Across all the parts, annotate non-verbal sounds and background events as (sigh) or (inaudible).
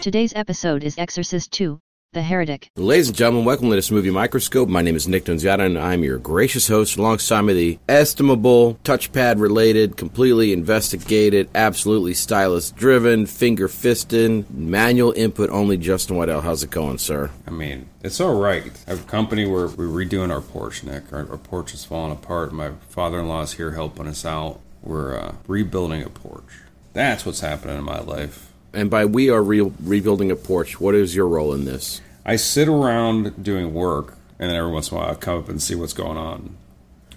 Today's episode is Exorcist 2 The Heretic. Ladies and gentlemen, welcome to this movie microscope. My name is Nick Nunziata, and I'm your gracious host. Alongside me, the estimable, touchpad related, completely investigated, absolutely stylist driven, finger fisting, manual input only Justin Waddell. How's it going, sir? I mean, it's all right. I have a company where we're redoing our porch, Nick. Our, our porch is falling apart. My father-in-law is here helping us out. We're uh, rebuilding a porch. That's what's happening in my life. And by we are re- rebuilding a porch, what is your role in this? I sit around doing work, and then every once in a while I come up and see what's going on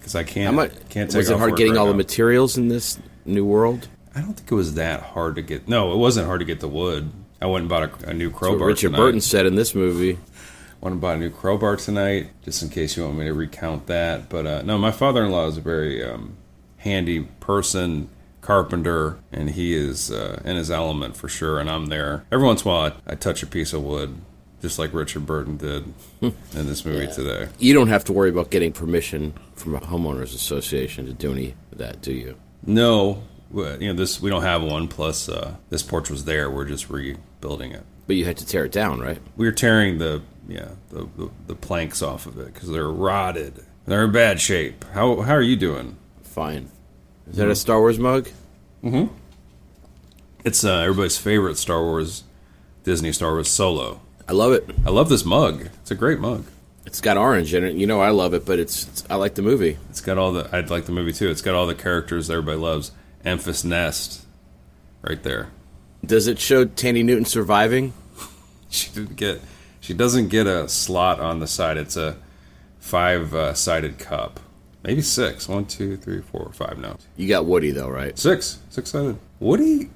because I can't. Much, can't take was it hard getting right all the materials in this new world? I don't think it was that hard to get. No, it wasn't hard to get the wood. I went and bought a, a new crowbar. Richard tonight. Burton said in this movie. Went and bought a new crowbar tonight, just in case you want me to recount that. But uh, no, my father-in-law is a very um, handy person, carpenter, and he is uh, in his element for sure. And I'm there every once in a while. I, I touch a piece of wood, just like Richard Burton did in this movie today. You don't have to worry about getting permission from a homeowners association to do any of that, do you? No, you know this. We don't have one. Plus, uh, this porch was there. We're just rebuilding it. But you had to tear it down, right? We were tearing the yeah the the, the planks off of it because they're rotted. They're in bad shape. How how are you doing? Fine. Is that a Star Wars mug? Mm hmm. It's uh, everybody's favorite Star Wars, Disney Star Wars Solo. I love it. I love this mug. It's a great mug. It's got orange in it. You know I love it, but it's, it's I like the movie. It's got all the. I'd like the movie too. It's got all the characters that everybody loves. Enfys Nest, right there. Does it show Thandie Newton surviving? (laughs) She didn't get. She doesn't get a slot on the side. It's a five-sided cup, maybe six. One, two, three, four, five. No, You got Woody though, right? six. Six-sided. Woody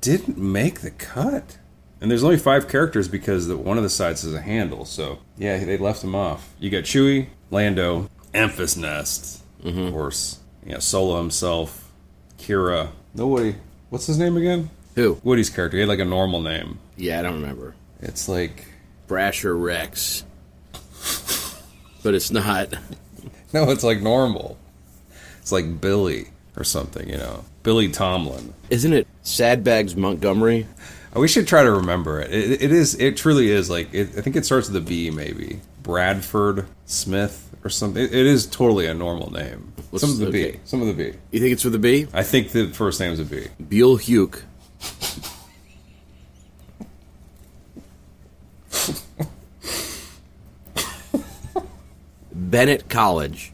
didn't make the cut, and there's only five characters because the, one of the sides is a handle. So yeah, they left him off. You got Chewie, Lando, Enfys Nest, of mm-hmm. course. Yeah, Solo himself, Qi'ra. No Woody. What's his name again? Who? Woody's character. He had like a normal name. Yeah, I don't remember. It's like Brasher Rex. But it's not. (laughs) No, it's like normal. It's like Billy or something, you know. Billy Tomlin. Isn't it Sadbags Montgomery? We should try to remember it. It, it is. It truly is. Like it, I think it starts with a B, maybe Bradford Smith or something. It, it is totally a normal name. Some of the okay. B. Some of the B. You think it's with a B? I think the first name is a B. Buell Huke. Bennett College.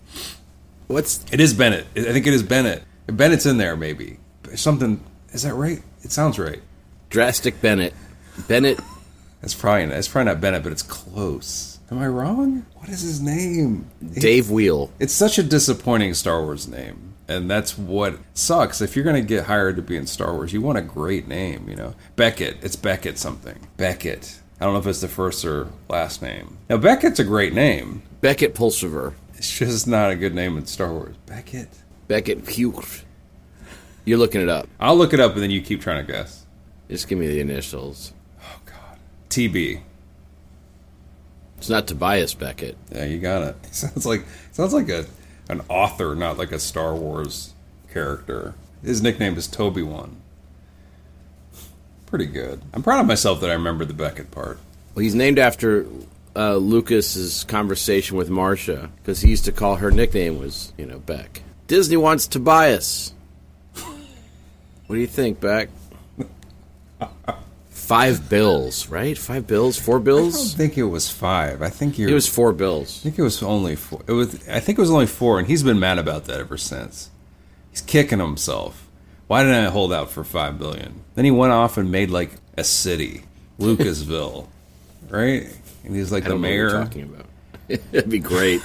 What's It is Bennett. I think it is Bennett. Bennett's in there, maybe. Something. Is that right? It sounds right. Drastic Bennett? Bennett That's probably. That's probably not Bennett, but it's close. Am I wrong? What is his name? Dave Wheel. It's such a disappointing Star Wars name. And that's what sucks. If you're going to get hired to be in Star Wars, you want a great name, you know. Beckett. It's Beckett something. Beckett. I don't know if it's the first or last name. Now, Beckett's a great name. Beckett Pulsiver. It's just not a good name in Star Wars. Beckett. Beckett Huke. You're looking it up. I'll look it up and then you keep trying to guess. Just give me the initials. Oh, God. TB. It's not Tobias Beckett. Yeah, you got it. (laughs) Sounds like sounds like a an author, not like a Star Wars character. His nickname is Toby One. Pretty good. I'm proud of myself that I remember the Beckett part. Well, he's named after uh, Lucas's conversation with Marcia because he used to call her nickname was you know Beck. Disney wants Tobias. What do you think, Beck? (laughs) Five bills, right? Five bills, four bills. I don't think it was five. I think you're. It was four bills. I think it was only four. It was. I think it was only four, and he's been mad about that ever since. He's kicking himself. Why didn't I hold out for five billion? Then he went off and made like a city, (laughs) Lucasville, right? And he's like the don't know what mayor. talking about. (laughs) That'd be great.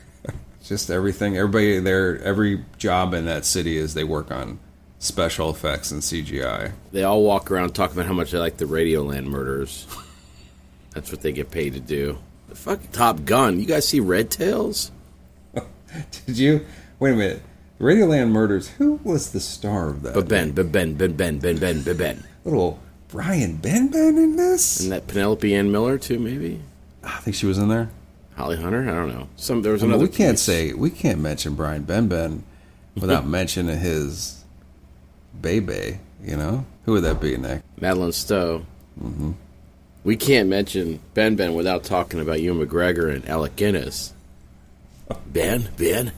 (laughs) Just everything. Everybody there. Every job in that city is they work on special effects and CGI. They all walk around talking about how much they like the Radioland murders. That's what they get paid to do. The fucking Top Gun. You guys see Red Tails? (laughs) Did you? Wait a minute. Radioland Murders. Who was the star of that? Ben, Ben, Ben, Ben, Ben, Ben, Ben, Ben. Little Brian Benben in this. And that Penelope Ann Miller too, maybe. I think she was in there. Holly Hunter. I don't know. Some there was I mean, another. we can't piece. say we can't mention Brian Benben without (laughs) mentioning his Bebe. You know who would that be, Nick? Madeleine Stowe. Mm-hmm. We can't mention Ben Ben without talking about Ewan McGregor and Alec Guinness. Ben, Ben.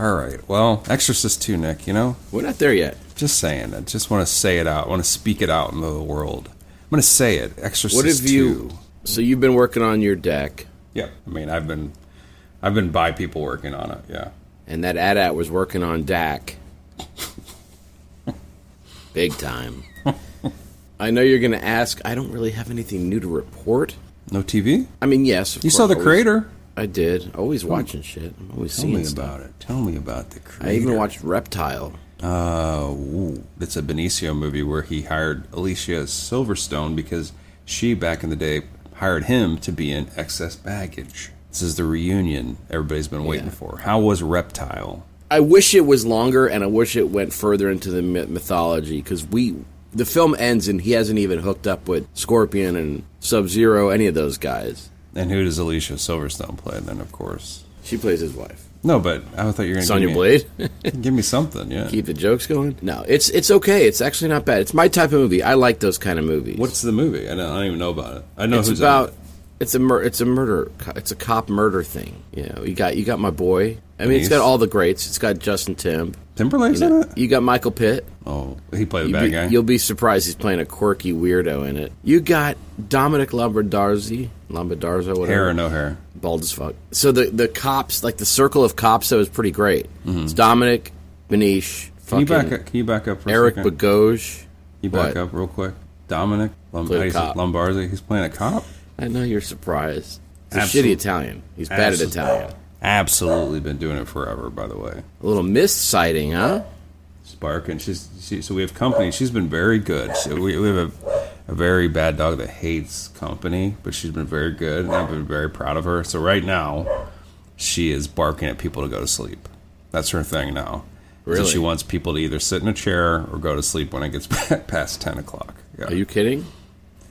All right. Well, Exorcist two, Nick. You know, We're not there yet. just saying. I just want to say it out. I want to speak it out into the world. I'm going to say it. Exorcist What have you? So you've been working on your deck, Yeah. I mean, I've been, I've been by people working on it. Yeah. and that AT-AT was working on DAC. (laughs) Big time. I know you're going to ask. I don't really have anything new to report. No TV. I mean, yes. of You course, saw the creator. I did. Always watching shit. I'm always Tell seeing me stuff. about it. Tell me about the creator. I even watched Reptile. Uh, ooh, it's a Benicio movie where he hired Alicia Silverstone because she, back in the day, hired him to be in excess baggage. This is the reunion everybody's been waiting Yeah. for. How was Reptile? I wish it was longer, and I wish it went further into the mythology because we. The film ends, and he hasn't even hooked up with Scorpion and Sub Zero, any of those guys. And who does Alicia Silverstone play then, of course? She plays his wife, No, but I thought you were going to Sonya Blade. (laughs) give me something, yeah. Keep the jokes going. No, it's it's okay. It's actually not bad. It's my type of movie. I like those kind of movies. What's the movie? I don't, I don't even know about it. I know it's about? It. It's a mur- it's a murder. It's a cop murder thing. You know, you got you got my boy. I mean, it's got all the greats. It's got Justin Timb. Timberlake's You, know, in it? you got Michael Pitt. Oh, he played the You bad be, guy. You'll be surprised he's playing a quirky weirdo in it. You got Dominic Lombardarzi, Lombardarzo, whatever. Hair or no hair? Bald as fuck. So the the cops, like the circle of cops, that was pretty great. Mm-hmm. It's Dominic, Benish, Can you back up? Can you back up for Eric a second? Bagoj. you back What? up real quick. Dominic Lom- Played a how do you say- cop. Lombardi. He's playing a cop. I know you're surprised. He's a shitty Italian. He's bad at Italian. Absolutely been doing it forever. By the way, A little mist sighting, huh? Spark and she's she, so we have company. She's been very good. So we, we have a, a very bad dog that hates company, but she's been very good, and I've been very proud of her. So right now, she is barking at people to go to sleep. That's her thing now. So Really? she wants people to either sit in a chair or go to sleep when it gets (laughs) past ten o'clock. Yeah. Are you kidding?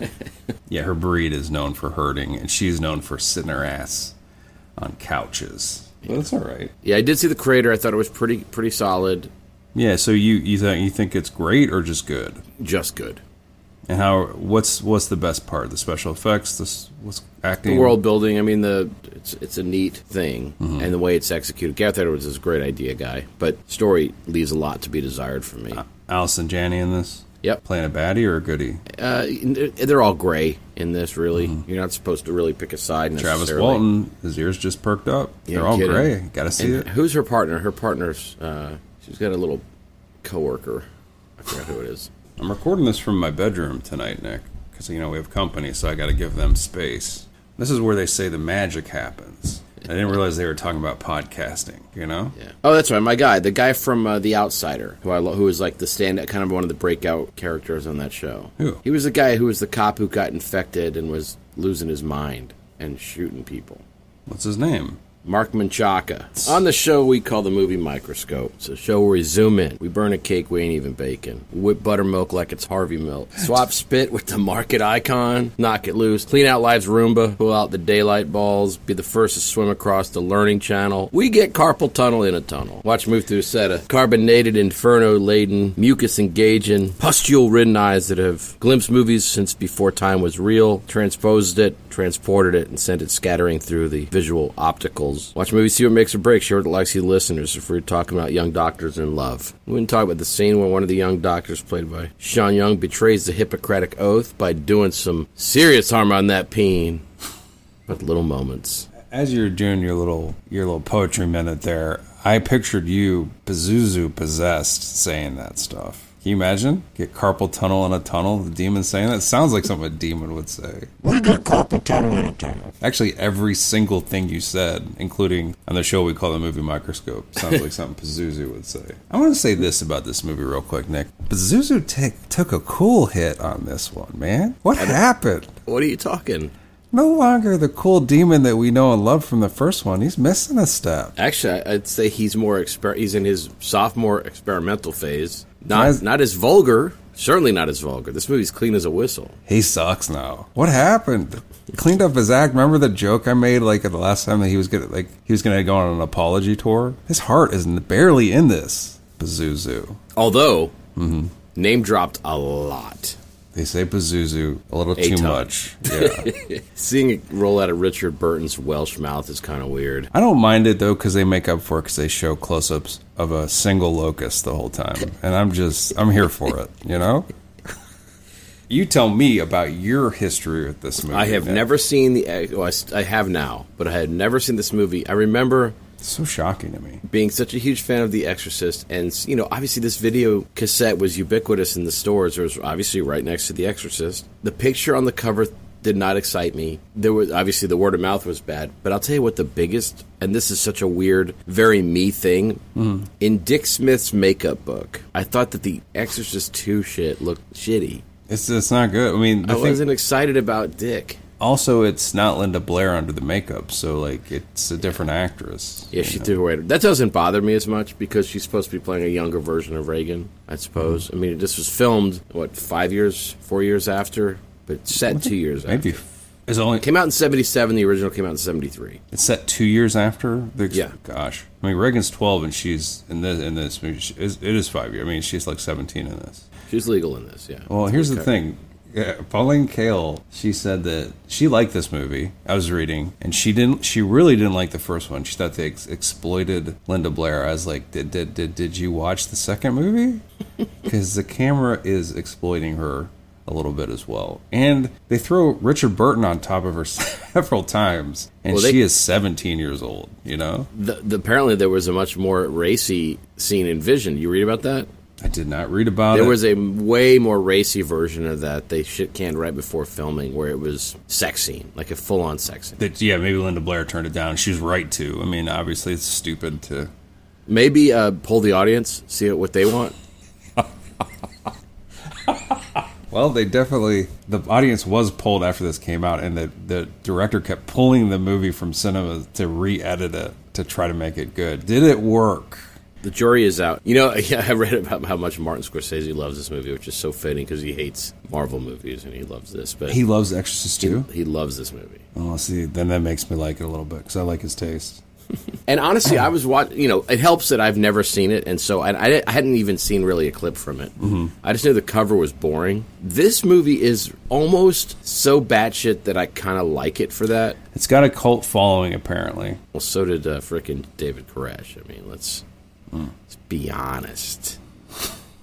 (laughs) Yeah, her breed is known for herding, and she's known for sitting her ass on couches. But that's all right. Yeah, I did see the creator. I thought it was pretty pretty solid. Yeah. So you you think you think it's great or just good? Just good. And how? What's what's the best part? The special effects. This what's acting. The world building. I mean, the it's it's a neat thing, Mm-hmm. and the way it's executed. Gareth Edwards is a great idea guy, but story leaves a lot to be desired for me. Allison Janney in this. Yep. Playing a baddie or a goodie? Uh, they're all gray in this. Really, you're not supposed to really pick a side. Mm-hmm. Travis. Walton, his ears just perked up. You They're all kidding. gray. Got to see And it. Who's her partner? Her partner's uh, she's got a little coworker. I forgot who it is. I'm recording this from my bedroom tonight, Nick, because you know we have company, so I got to give them space. This is where they say the magic happens. I didn't realize they were talking about podcasting. You know? Yeah. Oh, that's right. My guy, the guy from uh, The Outsider, who I lo- who was like the stand, kind of one of the breakout characters on that show. Who? He was the guy who was the cop who got infected and was losing his mind. and shooting people. What's his name? Marc Menchaca. On the show we call the movie Microscope. It's a show where we zoom in. We burn a cake we ain't even baking. Whip buttermilk like it's Harvey milk. (laughs) Swap spit with the market icon. Knock it loose. Clean out life's Roomba. Pull out the daylight balls. Be the first to swim across the learning channel. We get carpal tunnel in a tunnel. Watch move through a set of carbonated, inferno laden, mucus engaging, pustule ridden eyes that have glimpsed movies since before time was real, transposed it, transported it, and sent it scattering through the visual opticals. Watch movies, see what makes or breaks. Share what it likes you listeners if we're talking about young doctors in love. We wouldn't talk about the scene where one of the young doctors, played by Sean Young, betrays the Hippocratic Oath by doing some serious harm on that peen. But little moments. As you're doing your little your little poetry minute there, I pictured you Pazuzu possessed saying that stuff. Can you imagine? Get carpal tunnel in a tunnel. The demon saying that sounds like something a demon would say. We get carpal tunnel in a tunnel. Actually, every single thing you said, including on the show we call the movie Microscope, sounds like something (laughs) Pazuzu would say. I want to say this about this movie real quick, Nick. Pazuzu t- took a cool hit on this one, man. What happened? What are you talking? No longer the cool demon that we know and love from the first one. He's missing a step. Actually, I- I'd say he's more exper- he's in his sophomore experimental phase. Not Guys- not as vulgar. Certainly not as vulgar. This movie's clean as a whistle. He sucks now. What happened? Cleaned up his act. Remember the joke I made like the last time that he was gonna like he was gonna go on an apology tour? His heart is barely in this. Pazuzu. Although Mm-hmm. name dropped a lot. They say Pazuzu a little too much. (laughs) Yeah. Seeing it roll out of Richard Burton's Welsh mouth is kind of weird. I don't mind it though because they make up for it because they show close-ups of a single locust the whole time, (laughs) and I'm just I'm here for it. You know. You tell me about your history with this movie. I have Nick. never seen the. Well, I, s- I have now, but I had never seen this movie. I remember so shocking to me. being such a huge fan of The Exorcist, and you know, obviously this video cassette was ubiquitous in the stores. It was obviously right next to The Exorcist. The picture on the cover did not excite me. There was obviously the word of mouth was bad, but I'll tell you what the biggest, and this is such a weird, very me thing. Mm-hmm. In Dick Smith's makeup book, I thought that The Exorcist Two shit looked shitty. It's it's not good. I mean, I thing- wasn't excited about Dick. Also it's not Linda Blair under the makeup, so like it's a different actress. Yeah, she threw away. That doesn't bother me as much because she's supposed to be playing a younger version of Regan. I suppose. Mm-hmm. I mean, this was filmed what five years, four years after, but set two years Maybe after. it's only Came out in '77. The original came out in '73. it's set two years after. The, Yeah. Gosh, I mean Regan's twelve and she's in this in this movie. She, it is five years. I mean she's like seventeen in this. She's legal in this. Yeah. Well, here's the Okay. thing. Yeah, Pauline Kael, she said that she liked this movie. I was reading, and she didn't. She really didn't like the first one. She thought they ex- exploited Linda Blair. I was like, did did did, did you watch the second movie? (laughs) Because the camera is exploiting her a little bit as well, and they throw Richard Burton on top of her (laughs) several times, and Well, they- she is 17 years old. You know, The, the, apparently, there was a much more racy scene in Vision. You read about that? I did not read about There it. There was a way more racy version of that. They shit canned right before filming, where it was sex scene, like a full on sex scene. that yeah, maybe Linda Blair turned it down. She was right to. I mean, obviously, it's stupid to. Maybe uh, poll the audience, see what they want. (laughs) Well, they definitely the audience was pulled after this came out, and the the director kept pulling the movie from cinema to re-edit it to try to make it good. Did it work? The jury is out. You know, (laughs) yeah, I read about how much Martin Scorsese loves this movie, which is so fitting because he hates Marvel movies and he loves this. But He loves Exorcist too. he loves this movie. Oh, see, then that makes me like it a little bit because I like his taste. (laughs) And honestly, I was watching. You know, it helps that I've never seen it, and so I, I, I hadn't even seen really a clip from it. Mm-hmm. I just knew the cover was boring. This movie is almost so batshit that I kind of like it for that. It's got a cult following apparently. Well, so did uh, frickin' David Koresh. I mean, let's let's be honest.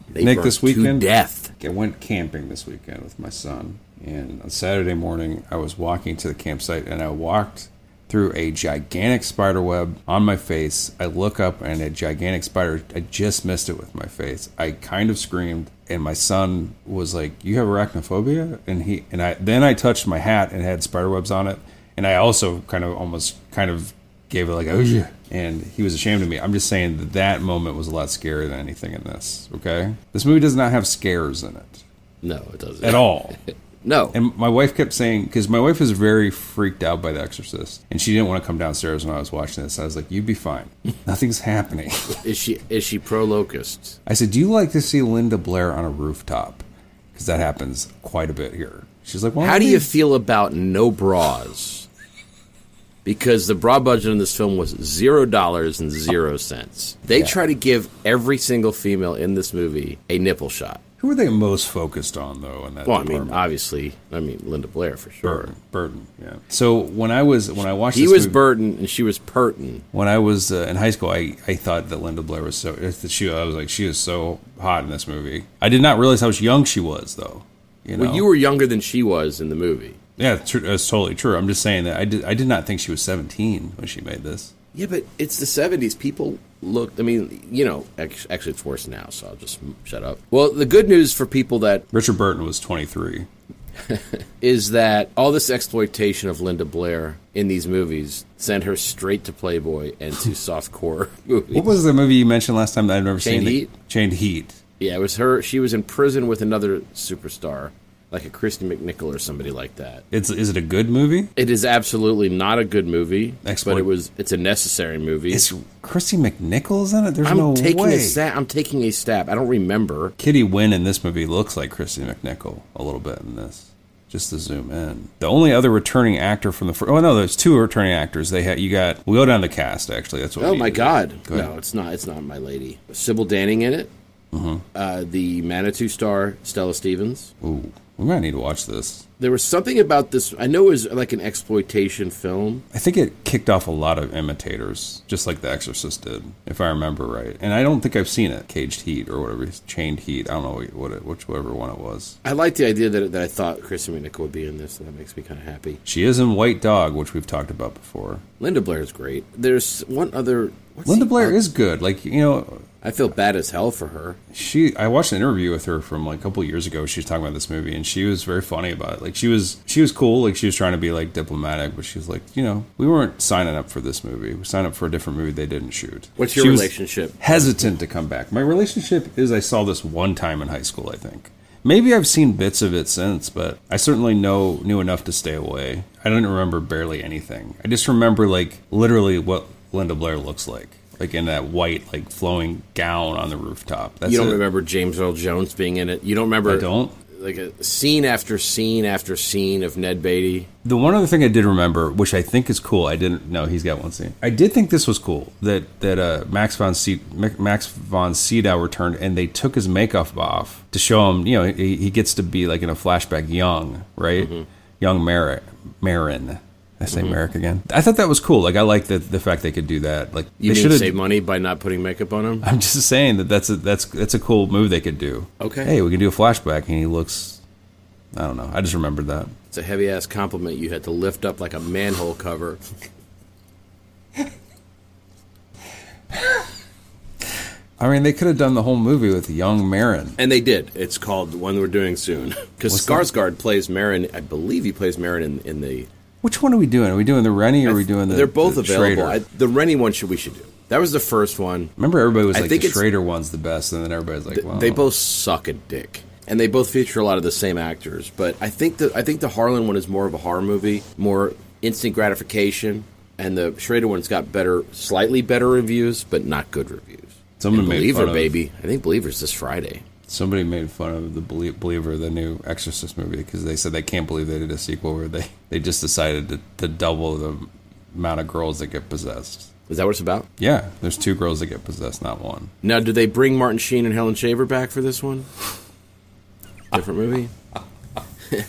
They Nick, this weekend- death. I went camping this weekend with my son, and on Saturday morning, I was walking to the campsite, and I walked through a gigantic spider web on my face. I look up, and a gigantic spider. I just missed it with my face. I kind of screamed, and my son was like, "You have arachnophobia?" And he and I then I touched my hat and it had spider webs on it, and I also kind of almost kind of gave it like oh yeah and he was ashamed of me i'm just saying that that moment was a lot scarier than anything in this okay this movie does not have scares in it No, it doesn't at all (laughs) No. And my wife kept saying because my wife was very freaked out by The Exorcist, and she didn't want to come downstairs when I was watching this. I was like, "You'd be fine. (laughs) Nothing's happening." (laughs) is she is she pro locusts? I said, "Do you like to see Linda Blair on a rooftop?" Because that happens quite a bit here. She's like, well, How do you feel about no bras? Because the broad budget in this film was zero dollars and zero cents. They try to give every single female in this movie a nipple shot. Who are they most focused on though? In that Well, I mean, obviously, I mean Linda Blair for sure. Burton. Burton. Yeah. So when I was when I watched He was movie- Burton and she was Purton. when I was uh, in high school, I, I thought that Linda Blair was so. That she, I was like, she is so hot in this movie. I did not realize how young she was, though. You know? Well, you were younger than she was in the movie. Yeah, it's tr- that's totally true. I'm just saying that I did. I did not think she was 17 when she made this. Yeah, but it's the '70s. People look. I mean, you know, actually, it's worse now. So I'll just shut up. Well, the good news for people that Richard Burton was 23. (laughs) is that all this exploitation of Linda Blair in these movies sent her straight to Playboy and to (laughs) softcore movies. (laughs) What was the movie you mentioned last time that I've never Chained seen? Heat? Chained Heat. Yeah, it was her. She was in prison with another superstar, like a Kristy McNichol or somebody like that. It's is it a good movie? It is absolutely not a good movie, Exploit- but it was. It's a necessary movie. Is Kristy McNichols in it? There's I'm no taking way. a stab. I'm taking a stab. I don't remember. Kitty Winn in this movie looks like Kristy McNichol a little bit in this. Just to zoom in, the only other returning actor from the first. Oh no, there's two returning actors. They had you got. We will go down the cast actually. That's what. Oh my need to do. God! Go. No, it's not. It's not my lady. Sybil Danning in it. Mm-hmm. Uh, the Manitou star Stella Stevens. Ooh, we might need to watch this. There was something about this. I know it was like an exploitation film. I think it kicked off a lot of imitators, just like The Exorcist did, if I remember right. And I don't think I've seen it, Caged Heat or whatever, Chained Heat. I don't know what it, whichever one it was. I like the idea that, that I thought Kristen McNichol would be in this, and that makes me kind of happy. She is in White Dog, which we've talked about before. Linda Blair is great. There's one other. Linda Blair oth- is good. Like you know, I feel bad as hell for her. she. I watched an interview with her from like a couple years ago. She was talking about this movie, and she was very funny about it. Like she was, she was cool. Like she was trying to be like diplomatic, but she was like, you know, we weren't signing up for this movie. We signed up for a different movie they didn't shoot. What's your She relationship? Hesitant to come back. My relationship is I saw this one time in high school. I think. Maybe I've seen bits of it since, but I certainly know knew enough to stay away. I don't remember barely anything. I just remember like literally what Linda Blair looks like, like in that white like flowing gown on the rooftop. That's you don't it. remember James Earl Jones being in it. You don't remember. I don't. Like a scene after scene after scene of Ned Beatty. The one other thing I did remember, which I think is cool, I didn't know he's got one scene. I did think this was cool that that uh, Max von Se- Max von Sydow returned and they took his makeup off to show him. You know, he, he gets to be like in a flashback, young, right? Mm-hmm. Young Merrick, Merrin. I say mm-hmm. Merrick again. I thought that was cool. Like I like the the fact they could do that. Like You they shoulda- save money by not putting makeup on him? I'm just saying that that's a that's that's a cool move they could do. Okay. Hey, we can do a flashback and he looks. I don't know. I just remembered that. It's a heavy ass compliment you had to lift up like a manhole cover. (laughs) I mean, they could have done the whole movie with young Merrin. And they did. It's called the One We're Doing Soon. Because that? Skarsgård plays Merrin. I believe he plays Merrin in, in the. Which one are we doing? Are we doing the Renny or are we doing the? They're both the available. I, the Renny one should we should do. That was the first one. Remember, everybody was I like, the Schrader one's the best, and then everybody's like, well, They both suck at dick, and they both feature a lot of the same actors. But I think the I think the Harlin one is more of a horror movie, more instant gratification, and the Schrader one's got better, slightly better reviews, but not good reviews. Someone And Believer, baby. I think Believer's this Friday. Somebody made fun of the Believer, the new Exorcist movie, because they said they can't believe they did a sequel where they they just decided to, to double the amount of girls that get possessed. Is that what it's about? Yeah, there's two girls that get possessed, not one. Now, do they bring Martin Sheen and Helen Shaver back for this one? Different movie. (laughs)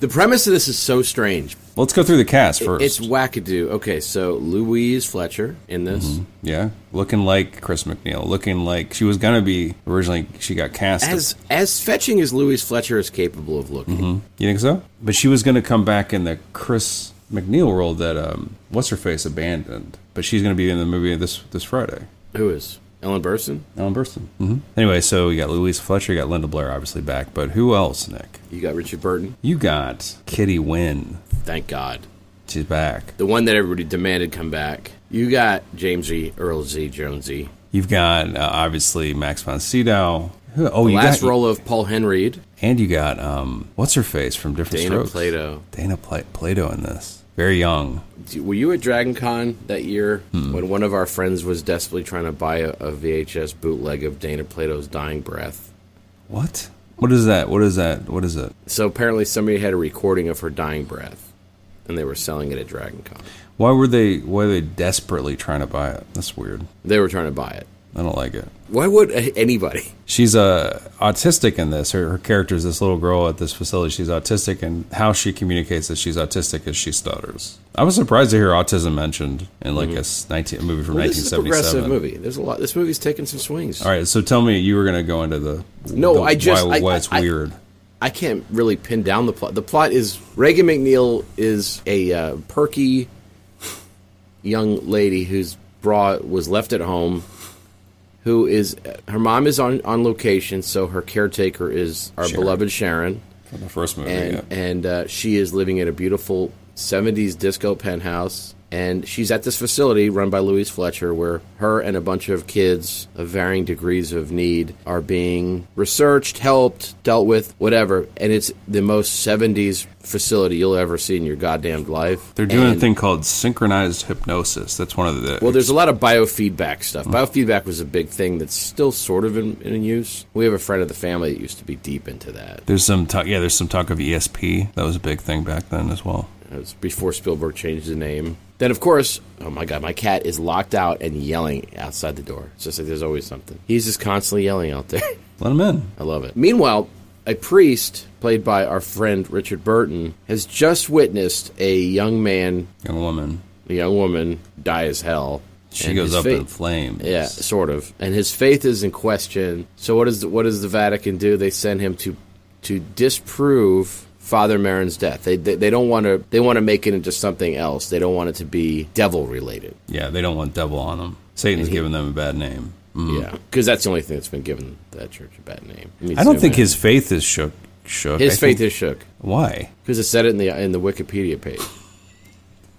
the premise of this is so strange. Let's go through the cast first. It's wackadoo. Okay, so Louise Fletcher in this. Mm-hmm. yeah, looking like Chris MacNeil, looking like she was gonna be originally. She got cast As as fetching as Louise Fletcher is capable of looking. You think so? But she was going to come back in the Chris MacNeil role that um, what's her face abandoned. But she's going to be in the movie this this Friday. Who is Ellen Burstyn? Ellen Burstyn. Mm-hmm. Anyway, so you got Louise Fletcher, you got Linda Blair, obviously back. But who else, Nick? You got Richard Burton. You got Kitty Winn. Thank God. She's back. The one that everybody demanded come back. You got James E. Earl Z. Jonesy. You've got uh, obviously Max von Sydow. Oh, The you last got role of Paul Henreid. And you got um, what's her face from Different Dana Strokes. Plato. Dana Pla- Plato in this. Very young. Were you at Dragon Con that year Hmm. when one of our friends was desperately trying to buy a, a VHS bootleg of Dana Plato's Dying Breath? What? What is that? What is that? What is it? So apparently somebody had a recording of her dying breath, and they were selling it at Dragon Con. Why were they? Why were they desperately trying to buy it? That's weird. They were trying to buy it. I don't like it. Why would anybody? She's uh, autistic in this. Her, her character is this little girl at this facility. She's autistic, and how she communicates that she's autistic is she stutters. I was surprised to hear autism mentioned in like a s- 19, a movie from Mm-hmm. Well, this is a progressive 1977. movie. There's a lot. This movie's taking some swings. All right, so tell me, you were going to go into the No, the- I just- why, I- why it's I- weird. I can't really pin down the plot. The plot is Regan MacNeil is a uh, perky young lady whose bra was left at home. Who is her mom is on on location, so her caretaker is our Sharon. beloved Sharon, From the first movie, and yeah. and uh, she is living in a beautiful '70s disco penthouse. And she's at this facility run by Louise Fletcher, where her and a bunch of kids of varying degrees of need are being researched, helped, dealt with, whatever. And it's the most '70s facility you'll ever see in your goddamn life. They're doing a thing called synchronized hypnosis. That's one of the. Well, there's a lot of biofeedback stuff. Mm-hmm. Biofeedback was a big thing that's still sort of in, in use. We have a friend of the family that used to be deep into that. There's some talk. Yeah, there's some talk of ESP. That was a big thing back then as well. It was before Spielberg changed the name. Then, of course, oh my God, my cat is locked out and yelling outside the door. It's just like there's always something. He's just constantly yelling out there. (laughs) Let him in. I love it. Meanwhile, a priest, played by our friend Richard Burton, has just witnessed a young man, Young woman. a young woman, die as hell. She goes up faith- in flames. Yeah, sort of. And his faith is in question. So what does the, what does the Vatican do? They send him to to disprove Father Merrin's death. They they, they don't want to they want to make it into something else. They don't want it to be devil related. Yeah, they don't want devil on them. Satan's giving them a bad name. Mm. Yeah, because that's the only thing that's been given that church a bad name. Me I don't think his faith is shook. Shook. his I faith think- is shook Why? because it said it in the in the Wikipedia page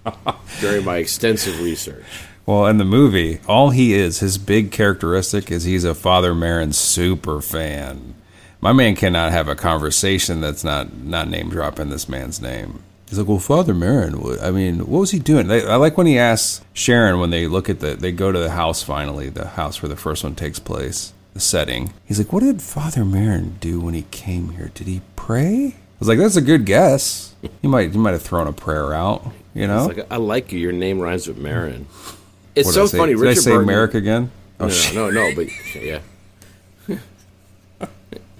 (laughs) during my extensive research. Well, in the movie, all he is, his big characteristic is he's a Father Merrin super fan. My man cannot have a conversation that's not not name dropping this man's name. He's like, well, Father Merrin. I mean, what was he doing? They, I like when he asks Sharon when they look at the, they go to the house finally, the house where the first one takes place, the setting. He's like, what did Father Merrin do when he came here? Did he pray? I was like, that's a good guess. He might, he might have thrown a prayer out. You know, like I like you. Your name rhymes with Merrin. It's What so funny. Did Richard I say Burton, Merrick again? Oh, No, no, no, no, but yeah.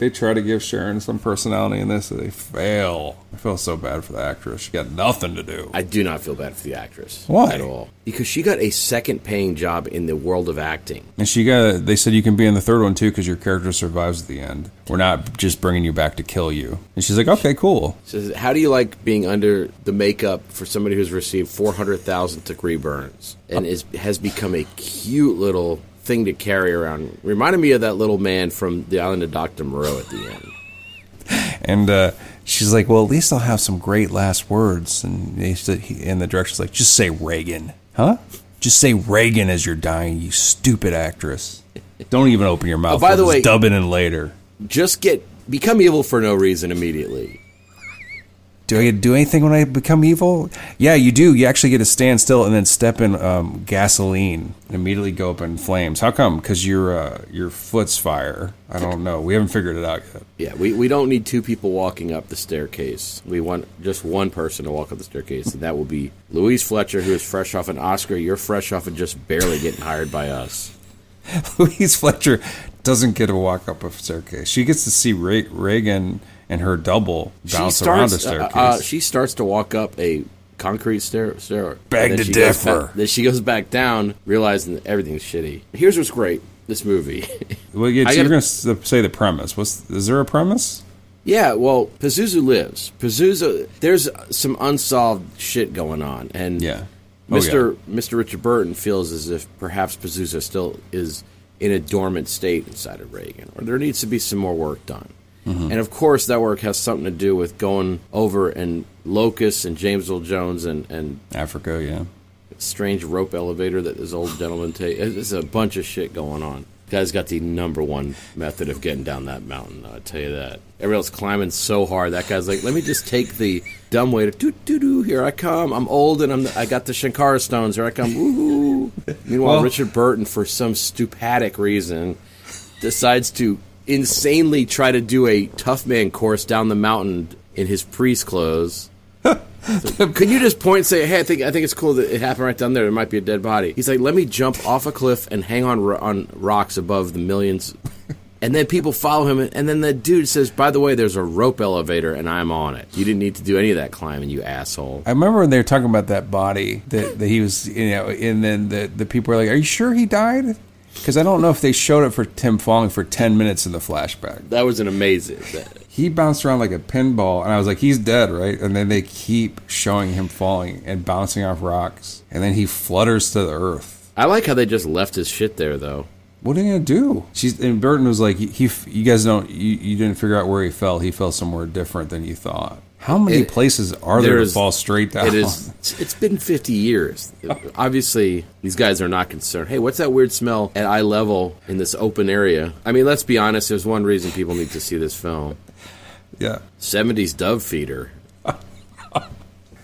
They try to give Sharon some personality in this, and they fail. I feel so bad for the actress. She got nothing to do. I do not feel bad for the actress. Why? At all. Because she got a second paying job in the world of acting. And she got. They said you can be in the third one too because your character survives at the end. We're not just bringing you back to kill you. And she's like, okay, cool. Says, how do you like being under the makeup for somebody who's received 400,000 degree burns and is, has become a cute little thing to carry around? Reminded me of that little man from the island of Dr. Moreau at the end. And uh, she's like, well, at least I'll have some great last words. And they said, he, and the director's like, just say Regan, huh? Just say Regan as you're dying, you stupid actress. Don't even open your mouth. Oh, by the way- dub it in later. Just get, become evil for no reason immediately. Do I do anything when I become evil? Yeah, you do. You actually get to stand still and then step in um, gasoline and immediately go up in flames. How come? Because your uh, your foot's fire. I don't know. We haven't figured it out yet. Yeah, we, we don't need two people walking up the staircase. We want just one person to walk up the staircase, and that will be Louise Fletcher, who is fresh off an Oscar. You're fresh off of just barely getting hired by us. (laughs) Louise Fletcher doesn't get to walk up a staircase. She gets to see Re- Regan and her double bounce around a uh, staircase. uh, she starts to walk up a concrete stair. stair Beg to differ. back- then she goes back down, realizing that everything's shitty. Here's what's great: this movie. (laughs) well, yeah, so you're going to say the premise. What's is there a premise? Yeah, well, Pazuzu lives. Pazuzu, there's some unsolved shit going on, and Yeah. Oh, Mr. Mr. Richard Burton feels as if perhaps Pazuzu still is in a dormant state inside of Regan, or there needs to be some more work done. Mm-hmm. And of course, that work has something to do with going over and Locust and James Earl Jones and and Africa, yeah. strange rope elevator that this old gentleman takes. There's a bunch of shit going on. Guy's got the number one method of getting down that mountain. I'll tell you that. Everybody else climbing so hard. That guy's like, let me just take the dumb way to doo doo doo. Here I come. I'm old and I'm I got the Shankara stones. Here I come. Woo. (laughs) Meanwhile, Well- Richard Burton, for some stupatic reason, decides to insanely try to do a tough man course down the mountain in his priest clothes. So, (laughs) Can you just point and say, "Hey, I think I think it's cool that it happened right down there. There might be a dead body." He's like, "Let me jump off a cliff and hang on ro- on rocks above the millions. (laughs) And then people follow him, and then the dude says, "By the way, there's a rope elevator, and I'm on it. You didn't need to do any of that climbing, you asshole." I remember when they were talking about that body that, that he was, you know, and then the the people were like, "Are you sure he died?" Because I don't know if they showed it for Tim falling for ten minutes in the flashback. That was an amazing. He bounced around like a pinball, and I was like, "He's dead, right?" And then they keep showing him falling and bouncing off rocks, and then he flutters to the earth. I like how they just left his shit there, though. What are you gonna do? She's and Burton was like, he, he you guys don't, you, you didn't figure out where he fell. He fell somewhere different than you thought. How many It- places are there to fall straight down? It is. It's been 50 years. (laughs) Obviously, these guys are not concerned. Hey, what's that weird smell at eye level in this open area? I mean, let's be honest. There's one reason people need to see this film. yeah. 70s dove feeder. (laughs)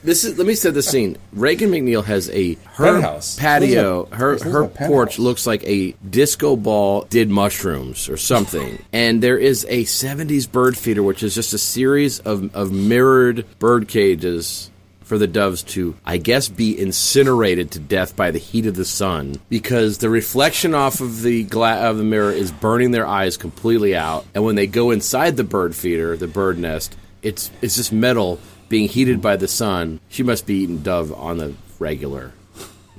This is. Let me set the scene. Regan MacNeil has a her Penthouse. patio. This is a- her her penthouse. porch looks like a disco ball did mushrooms or something. and there is a 70s bird feeder, which is just a series of of mirrored bird cages for the doves to, I guess, be incinerated to death by the heat of the sun because the reflection off of the gla- of the mirror is burning their eyes completely out. And when they go inside the bird feeder, the bird nest, it's it's just metal being heated by the sun. She must be eating dove on the regular.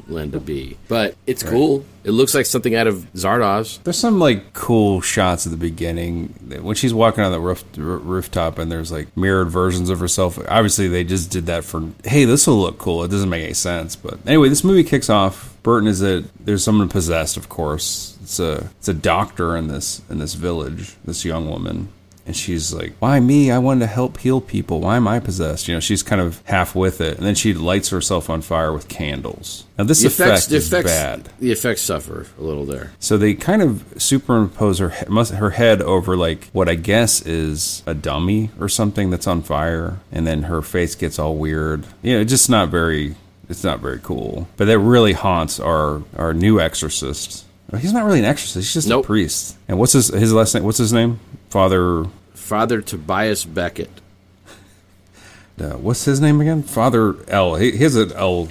Linda B. But it's cool. It looks like something out of Zardoz. There's some like cool shots at the beginning when she's walking on the roof r- rooftop and there's like mirrored versions of herself. Obviously, they just did that for hey, this will look cool. It doesn't make any sense, but anyway, this movie kicks off. Burton is a there's someone possessed, of course. It's a it's a doctor in this in this village. This young woman. And she's like, "Why me? I wanted to help heal people. Why am I possessed?" You know, she's kind of half with it, and then she lights herself on fire with candles. Now, this The effect effects, the is effects, bad. the effects suffer a little there. So they kind of superimpose her her head over like what I guess is a dummy or something that's on fire, and then her face gets all weird. You know, it's just not very. It's not very cool. But that really haunts our our new exorcist. He's not really an exorcist. He's just Nope. a priest. And what's his his last name? What's his name? Father. Father Tobias Beckett. (laughs) Uh, what's his name again? Father L. He, he has an L.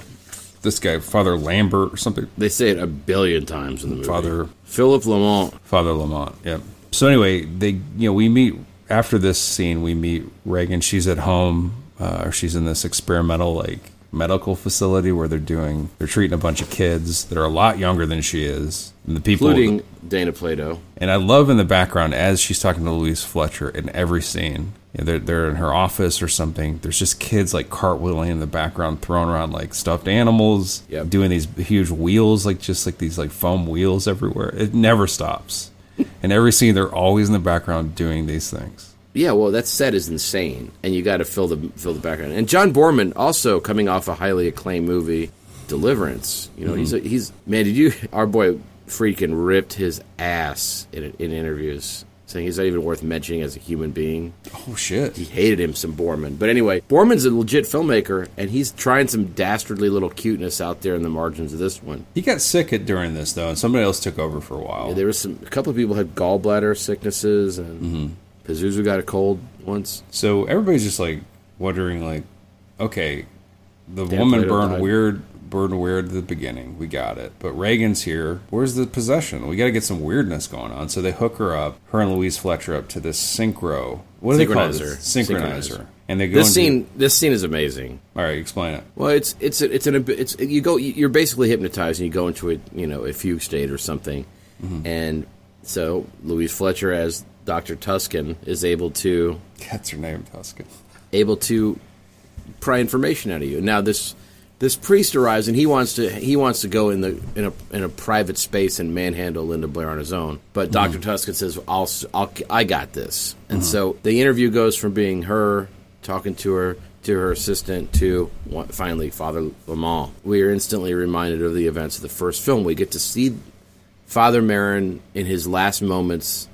This guy, Father Lambert or something. They say it a billion times in the movie. Father Philip Lamont. Father Lamont. Yep. So anyway, they you know we meet after this scene. We meet Regan. She's at home, uh, or she's in this experimental like medical facility where they're doing they're treating a bunch of kids that are a lot younger than she is, and the people. including Dana Plato. and I love in the background as she's talking to Louise Fletcher in every scene. You know, they're they're in her office or something. There's just kids like cartwheeling in the background, throwing around like stuffed animals, Yep. doing these huge wheels, like just like these like foam wheels everywhere. It never stops. (laughs) in every scene, they're always in the background doing these things. Yeah, well, that set is insane, and you got to fill the fill the background. And John Boorman also coming off a highly acclaimed movie, Deliverance. You know, he's a, mm-hmm. he's man. Did you? Our boy freaking ripped his ass in in interviews, saying he's not even worth mentioning as a human being. Oh shit! He hated him some Borman, but anyway, Boorman's a legit filmmaker, and he's trying some dastardly little cuteness out there in the margins of this one. He got sick at, during this though, and somebody else took over for a while. There was some a couple of people had gallbladder sicknesses, and mm-hmm. Pazuzu got a cold once. So everybody's just like wondering, like, okay, the Dan woman burned died. weird, burned weird at the beginning. We got it, but Regan's here. Where's the possession? We got to get some weirdness going on. So they hook her up, her and Louise Fletcher up to this synchro. What do they call it? Synchronizer. Synchronizer. And they go This scene, this scene is amazing. All right, explain it. Well, it's it's it's an it's you go you're basically hypnotized and you go into a you know a fugue state or something, mm-hmm. and so Louise Fletcher as Doctor Tuskin is able to That's her name, Tuskin. able to pry information out of you. Now this this priest arrives and he wants to he wants to go in the in a in a private space and manhandle Linda Blair on his own. But mm-hmm. Doctor Tuskin says, "I'll, I'll I got this." And mm-hmm. so the interview goes from being her talking to her to her assistant to finally Father Lamont. We are instantly reminded of the events of the first film. We get to see Father Merrin in his last moments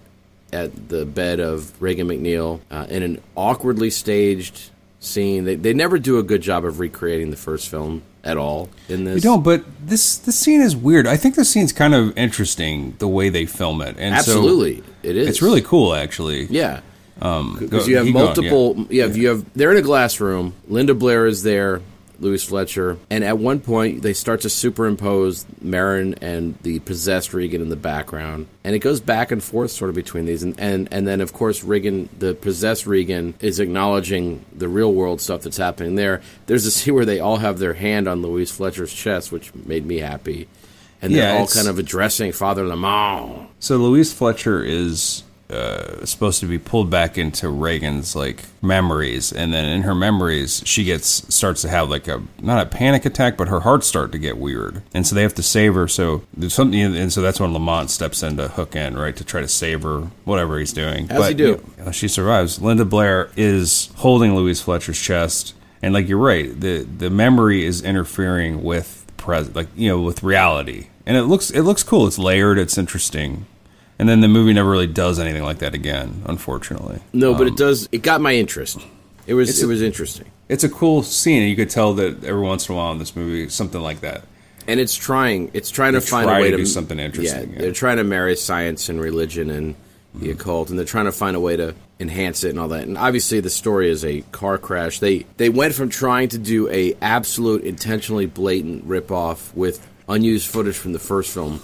at the bed of Regan MacNeil uh, in an awkwardly staged scene. They, they never do a good job of recreating the first film at all in this. We don't, but this this scene is weird. I think the scene's kind of interesting the way they film it, and so Absolutely, it is. it's really cool actually. Yeah. Um, Because go- you have keep going, multiple. yeah. you have. They're in a glass room. Linda Blair is there. Louise Fletcher, and at one point they start to superimpose Merrin and the possessed Regan in the background, and it goes back and forth sort of between these, and and, and then of course Regan, the possessed Regan, is acknowledging the real world stuff that's happening there. There's a (laughs) scene where they all have their hand on Louise Fletcher's chest, which made me happy, and they're Yeah, all kind of addressing Father Lamont. So Louise Fletcher is uh, supposed to be pulled back into Regan's like memories, and then in her memories, she gets starts to have like a not a panic attack, but her heart start to get weird, and so they have to save her. So there's something, and so that's when Lamont steps in to hook in, right, to try to save her, whatever he's doing. How's he do? you know, she survives. Linda Blair is holding Louise Fletcher's chest, and like you're right, the the memory is interfering with pres like you know with reality, and it looks it looks cool. It's layered. It's interesting. And then the movie never really does anything like that again, unfortunately. No, but it um, does. It got my interest. It was. It was interesting. It's a cool scene, and you could tell that every once in a while in this movie, something like that. and it's trying it's trying to find try a way to to, do something interesting, Yeah, yeah. they're trying to marry science and religion and the mm-hmm. occult, and they're trying to find a way to enhance it and all that. And obviously, the story is a car crash. They they went from trying to do a absolute intentionally blatant ripoff with unused footage from the first film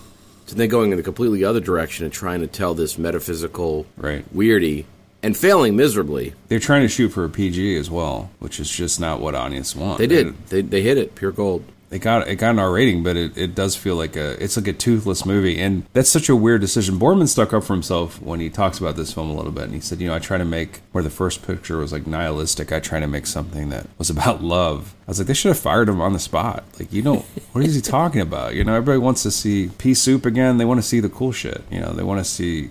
to then going in a completely other direction and trying to tell this metaphysical Right. weirdy and failing miserably. They're trying to shoot for a PG as well, which is just not what audience want. They did. They they hit it pure gold. It got it got an R rating, but it, it does feel like a it's like a toothless movie, and that's such a weird decision. Boorman stuck up for himself when he talks about this film a little bit, and he said, you know, I try to make where the first picture was like nihilistic. I try to make something that was about (laughs) love. I was like, they should have fired him on the spot. Like, you know, (laughs) what is he talking about? You know, everybody wants to see pea soup again. They want to see the cool shit. You know, they want to see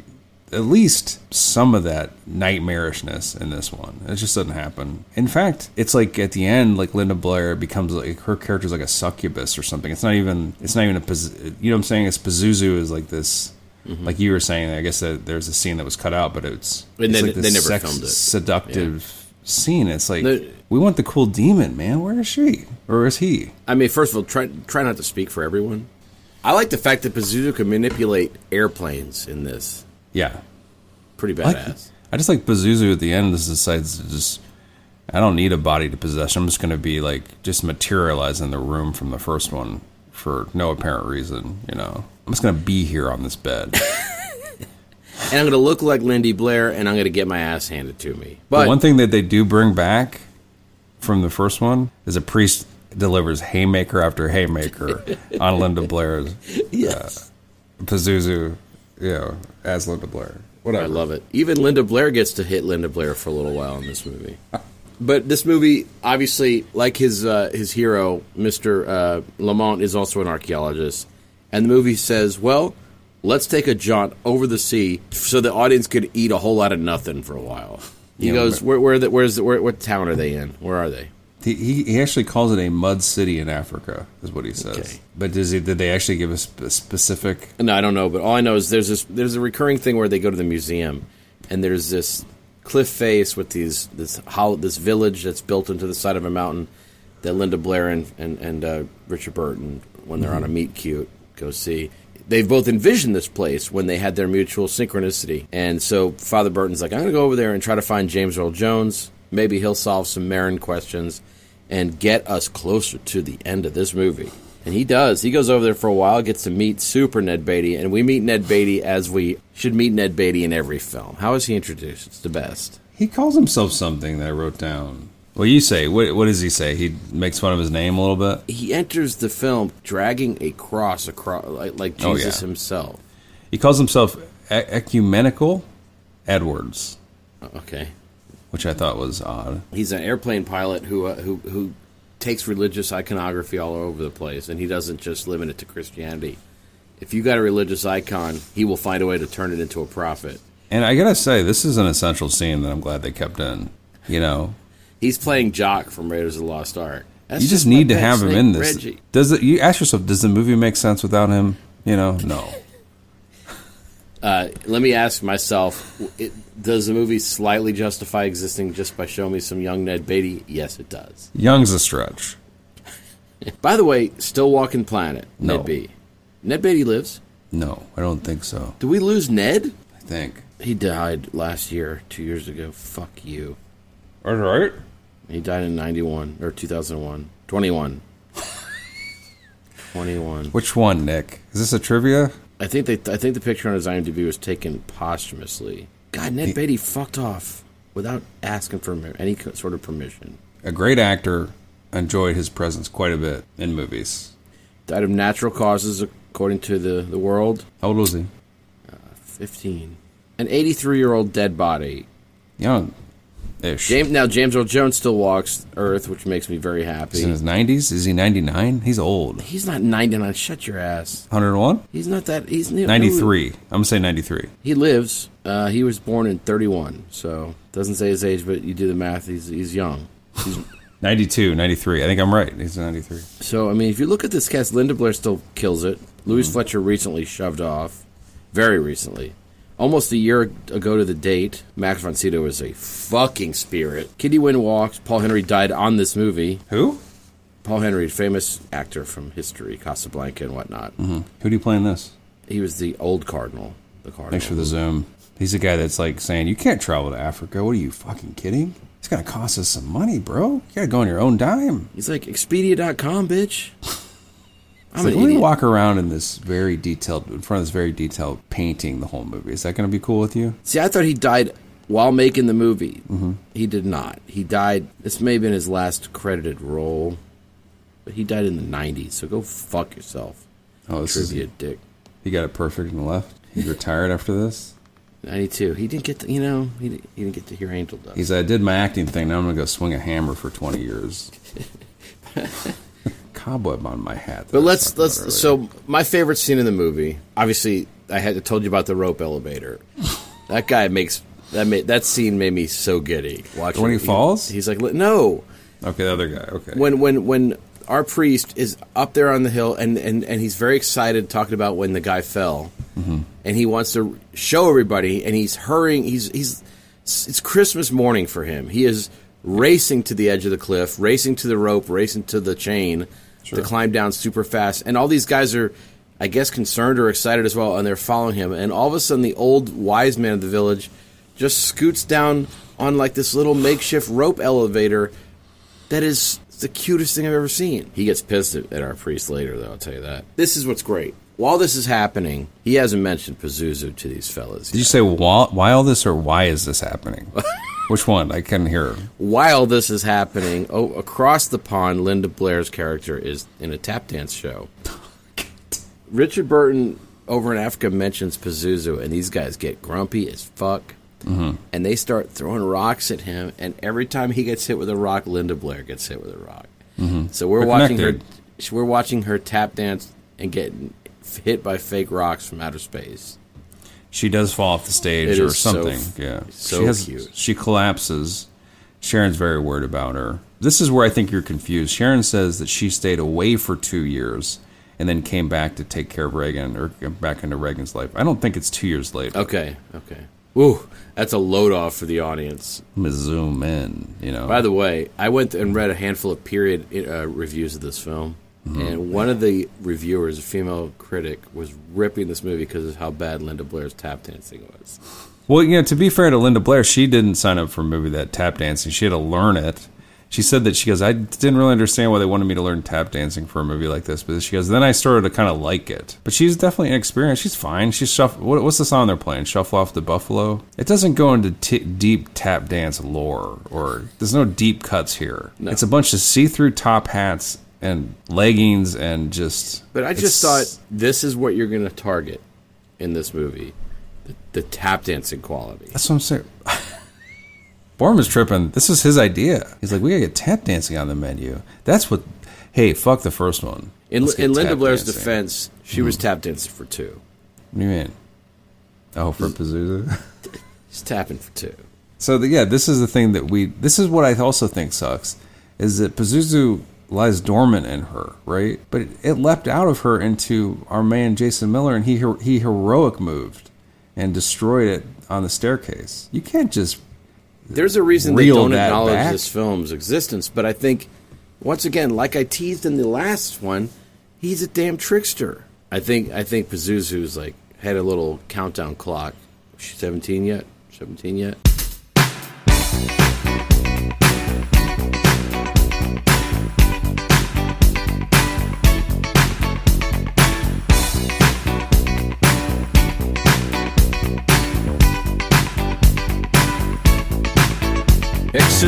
at least some of that nightmarishness in this one. It just doesn't happen. In fact, it's like at the end, like Linda Blair becomes like her character's like a succubus or something. It's not even. It's not even a. You know what I'm saying? It's Pazuzu is like this. Mm-hmm. Like you were saying, I guess that there's a scene that was cut out, but it's, And it's they- like this they never sex- filmed it. seductive scene. It's like The- we want the cool demon, man. Where is she or is he? I mean, first of all, try try not to speak for everyone. I like the fact that Pazuzu can manipulate airplanes in this. Yeah, Pretty I like- badass. I just like Pazuzu at the end just decides to just I don't need a body to possess. I'm just gonna be like just materialize in the room from the first one for no apparent reason, you know. I'm just gonna be here on this bed. (laughs) (laughs) and I'm going to look like Linda Blair, and I'm going to get my ass handed to me. but But one thing that they do bring back from the first one is a priest delivers haymaker after haymaker (laughs) on Linda Blair's yes, uh, Pazuzu, you know, as Linda Blair. Whatever. I love it. Even Linda Blair gets to hit Linda Blair for a little while in this movie. (laughs) But this movie, obviously, like his uh, his hero, Mister uh, Lamont, is also an archaeologist, and the movie says, "Well, let's take a jaunt over the sea so the audience could eat a whole lot of nothing for a while." He Yeah, goes, but- "Where, where, the, where's the, where, what town are they in? Where are they?" He, he he actually calls it a mud city in Africa, is what he says. Okay. But does he, did they actually give a sp- specific? No, I don't know, but all I know is there's this there's a recurring thing where they go to the museum, and there's this cliff face with these this how this village that's built into the side of a mountain that Linda Blair and and, and uh, Richard Burton, when they're on a meet cute, go see. They've both envisioned this place when they had their mutual synchronicity, and so Father Burton's like, I'm going to go over there and try to find James Earl Jones. Maybe he'll solve some Merrin questions and get us closer to the end of this movie. And he does. He goes over there for a while, gets to meet Super Ned Beatty, and we meet Ned Beatty as we should meet Ned Beatty in every film. How is he introduced? It's the best. He calls himself something that I wrote down. Well, you say what? What does he say? He makes fun of his name a little bit. He enters the film dragging a cross across, like, like Oh, Jesus yeah. himself. He calls himself e- ecumenical Edwards, Okay, which I thought was odd. he's an airplane pilot who uh, who who takes religious iconography all over the place, and he doesn't just limit it to Christianity. If you got a religious icon, he will find a way to turn it into a profit. And I gotta say, this is an essential scene that I'm glad they kept in. You know, He's playing Jock from Raiders of the Lost Ark. That's you just my need to have him in this. Reggie. Does it? You ask yourself, does the movie make sense without him? You know, no. Uh, let me ask myself: it, Does the movie slightly justify existing just by showing me some young Ned Beatty? Yes, it does. Young's a stretch. (laughs) By the way, still walking planet. No. Ned Beatty. Ned Beatty lives. No, I don't think so. Do we lose Ned? I think. He died last year, two years ago. Fuck you. All right. He died in 91 or 2001. 21. 21. (laughs) Which one, Nick? Is this a trivia? I think they I think the picture on his IMDb was taken posthumously. God, Ned Beatty fucked off without asking for any sort of permission. A great actor. Enjoyed his presence quite a bit in movies. Died of natural causes according to the the world. How old was he? Uh, 15. An 83-year-old dead body. Young. Ish. James now James Earl Jones still walks Earth, which makes me very happy. He's in his 90s? Is he 99? He's old. He's not 99. Shut your ass. 101? He's not that. He's no- 93. I'm going to say 93. He lives. Uh, he was born in 31, so doesn't say his age, but you do the math. He's he's young. He's, (laughs) 92, 93. I think I'm right. He's 93. so I mean, if you look at this cast, Linda Blair still kills it. Louise Fletcher recently shoved off, very recently, almost a year ago to the date. Max von Sydow is a fucking spirit. Kitty Winn walks. Paul Henreid died on this movie. Who? Paul Henreid, famous actor from history, Casablanca and whatnot. Who do you play in this? He was the old cardinal. The cardinal. Thanks for the zoom. He's the guy that's like saying, You can't travel to Africa. What are you fucking kidding? It's going to cost us some money, bro. You got to go on your own dime. He's like Expedia.com, bitch. I'm an let me walk around in this very detailed, in front of this very detailed painting the whole movie. Is that going to be cool with you? See, I thought he died while making the movie. Mm-hmm. He did not. He died. This may have been his last credited role, but he died in the '90s. So go fuck yourself, Oh, this is, a dick. he got it perfect in the left. He's retired after this. '92. He didn't get to. You know, he, di- he didn't get to hear Angel Dust. said, I did my acting thing. Now I'm going to go swing a hammer for 20 years. (laughs) Cobweb on my hat. But let's let's. So my favorite scene in the movie, obviously, I had told you about the rope elevator. that guy makes that made that scene made me so giddy. Watching When he falls? he's like, no. Okay, the other guy. Okay. when when when our priest is up there on the hill and and, and he's very excited talking about when the guy fell. Mm-hmm. And he wants to show everybody and he's hurrying he's he's it's christmas morning for him. He is racing to the edge of the cliff racing to the rope racing to the chain to climb down super fast. And all these guys are i guess concerned or excited as well and they're following him. And all of a sudden the old wise man of the village just scoots down on like this little makeshift rope elevator that is the cutest thing I've ever seen. He gets pissed at, at our priest later, though, I'll tell you that. This is what's great. While this is happening, he hasn't mentioned Pazuzu to these fellas. Did you say why, why all this or why is this happening? (laughs) Which one? I couldn't hear. While this is happening, oh, across the pond, Linda Blair's character is in a tap dance show. (laughs) Richard Burton over in Africa mentions Pazuzu, and these guys get grumpy as fuck. Mm-hmm. And they start throwing rocks at him, and every time he gets hit with a rock, Linda Blair gets hit with a rock. Mm-hmm. So we're They're watching her. We're watching her tap dance and get hit by fake rocks from outer space. She does fall off the stage It or so something. f- yeah. so she has, cute. She collapses. Sharon's very worried about her. This is where I think you're confused. Sharon says that she stayed away for two years and then came back to take care of Regan or back into Regan's life. I don't think it's two years later. Okay, okay. Ooh, that's a load off for the audience. I'm gonna zoom in. You know. By the way, I went and read a handful of period uh, reviews of this film, and one of the reviewers, a female critic, was ripping this movie because of how bad Linda Blair's tap dancing was. Well, you know, to be fair to Linda Blair, she didn't sign up for a movie that tap dancing. She had to learn it. She said that she goes, I didn't really understand why they wanted me to learn tap dancing for a movie like this. But she goes, then I started to kind of like it. But she's definitely inexperienced. She's fine. She's shuffle. What, what's the song they're playing? Shuffle off the buffalo. It doesn't go into t- deep tap dance lore, or there's no deep cuts here. It's a bunch of see-through top hats and leggings and just. But I just thought this is what you're going to target in this movie the, the tap dancing quality. That's what I'm saying. (laughs) Boorman's tripping. This is his idea. He's like, we gotta get tap dancing on the menu. That's what. Hey, fuck the first one. In, in Linda Blair's dancing. defense, she was hmm. tap dancing for two. What do you mean? Oh, for Pazuzu. (laughs) She's tapping for two. so the, yeah, this is the thing that we. This is what I also think sucks, is that Pazuzu lies dormant in her, right? But it, it leapt out of her into our man Jason Miller, and he he heroic moved and destroyed it on the staircase. You can't just There's a reason they don't acknowledge back? this film's existence, but I think once again, like I teased in the last one, he's a damn trickster. I think I think Pazuzu's like had a little countdown clock. 17 yet? 17 yet?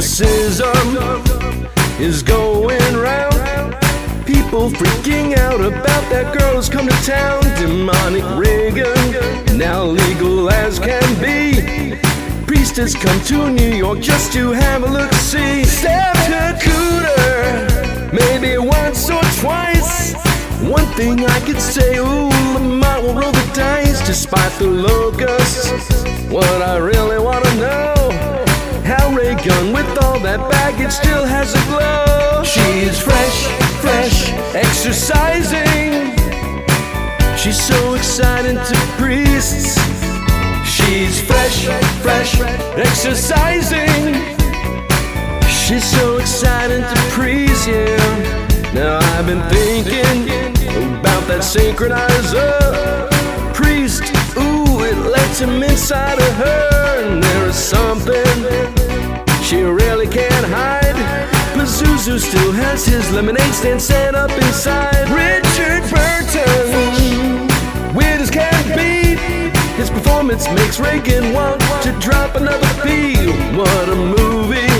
Exorcism is going round. People freaking out about that girl who's come to town. Demonic Regan, now legal as can be. Priest has come to New York just to have a look see. Stabbed her cooter, maybe once or twice. One thing I could say, ooh, Lamont will roll the dice despite the locusts. What I really wanna know. How Ray Gun with all that baggage still has a glow. She's fresh, fresh, exercising. She's so exciting to priests. She's fresh, fresh, exercising. She's so exciting to priests, yeah. Now I've been thinking about that synchronizer. Priest, ooh, it lets him inside of her. And there is something she really can't hide. Pazuzu still has his lemonade stand set up inside. Richard Burton, weird as can be. His performance makes Regan want to drop another P. What a movie,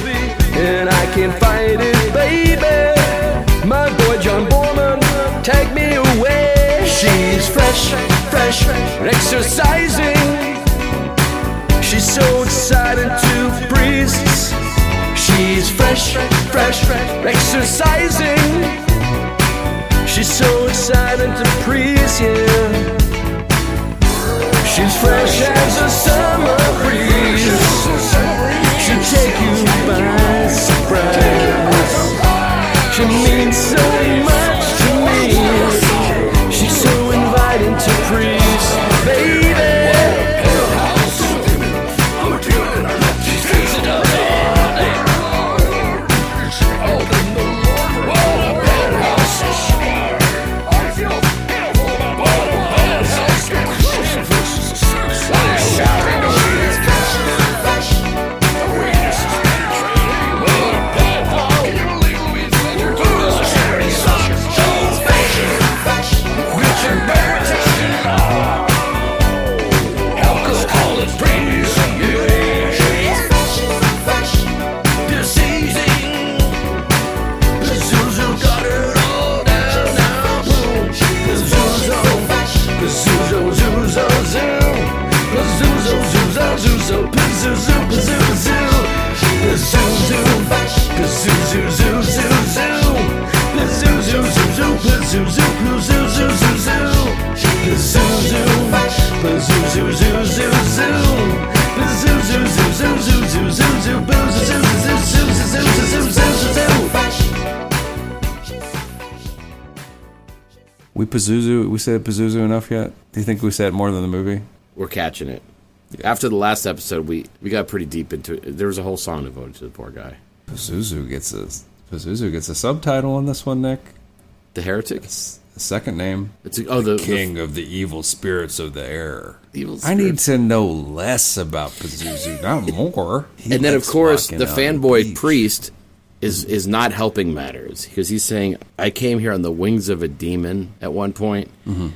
and I can't fight it, baby. My boy John Boorman, take me away. She's fresh, fresh, exercising. She's so excited to priests. She's fresh, fresh, exercising. She's so excited to please yeah. She's fresh as a summer breeze. Said Pazuzu enough yet? Do you think we said more than the movie? We're catching it. After the last episode, we, we got pretty deep into it. There was a whole song devoted to the poor guy. Pazuzu gets a Pazuzu gets a subtitle on this one, Nick. The heretic? It's a second name. It's a, oh the King of the evil spirits of the air. The evil I need to know less about Pazuzu, not more. He and then of course the on the fanboy priest is is not helping matters because he's saying I came here on the wings of a demon at one point. Mm-hmm.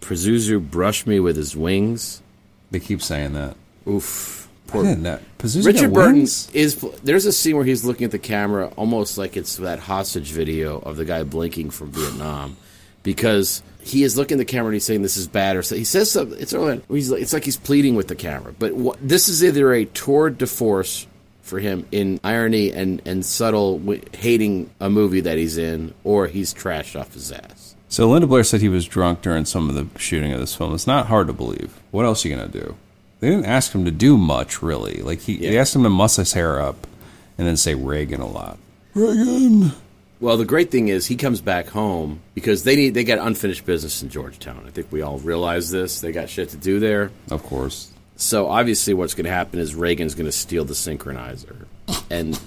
Pazuzu brushed me with his wings. They keep saying that. Oof. Poor. Pazuzu Richard Burton wings? is. There's a scene where he's looking at the camera, almost like it's that hostage video of the guy blinking from Vietnam, because he is looking at the camera and he's saying this is bad, or so, he says something. It's he's like, it's like he's pleading with the camera. But what, this is either a tour de force for him in irony and and subtle w- hating a movie that he's in, or he's trashed off his ass. So Linda Blair said he was drunk during some of the shooting of this film. It's not hard to believe. What else are you gonna do? They didn't ask him to do much, really. Like he, they asked him to muss his hair up, and then say Regan a lot. Regan, Well, the great thing is he comes back home because they need they got unfinished business in Georgetown. I think we all realize this. They got shit to do there. Of course. So obviously, what's going to happen is Regan's going to steal the synchronizer, and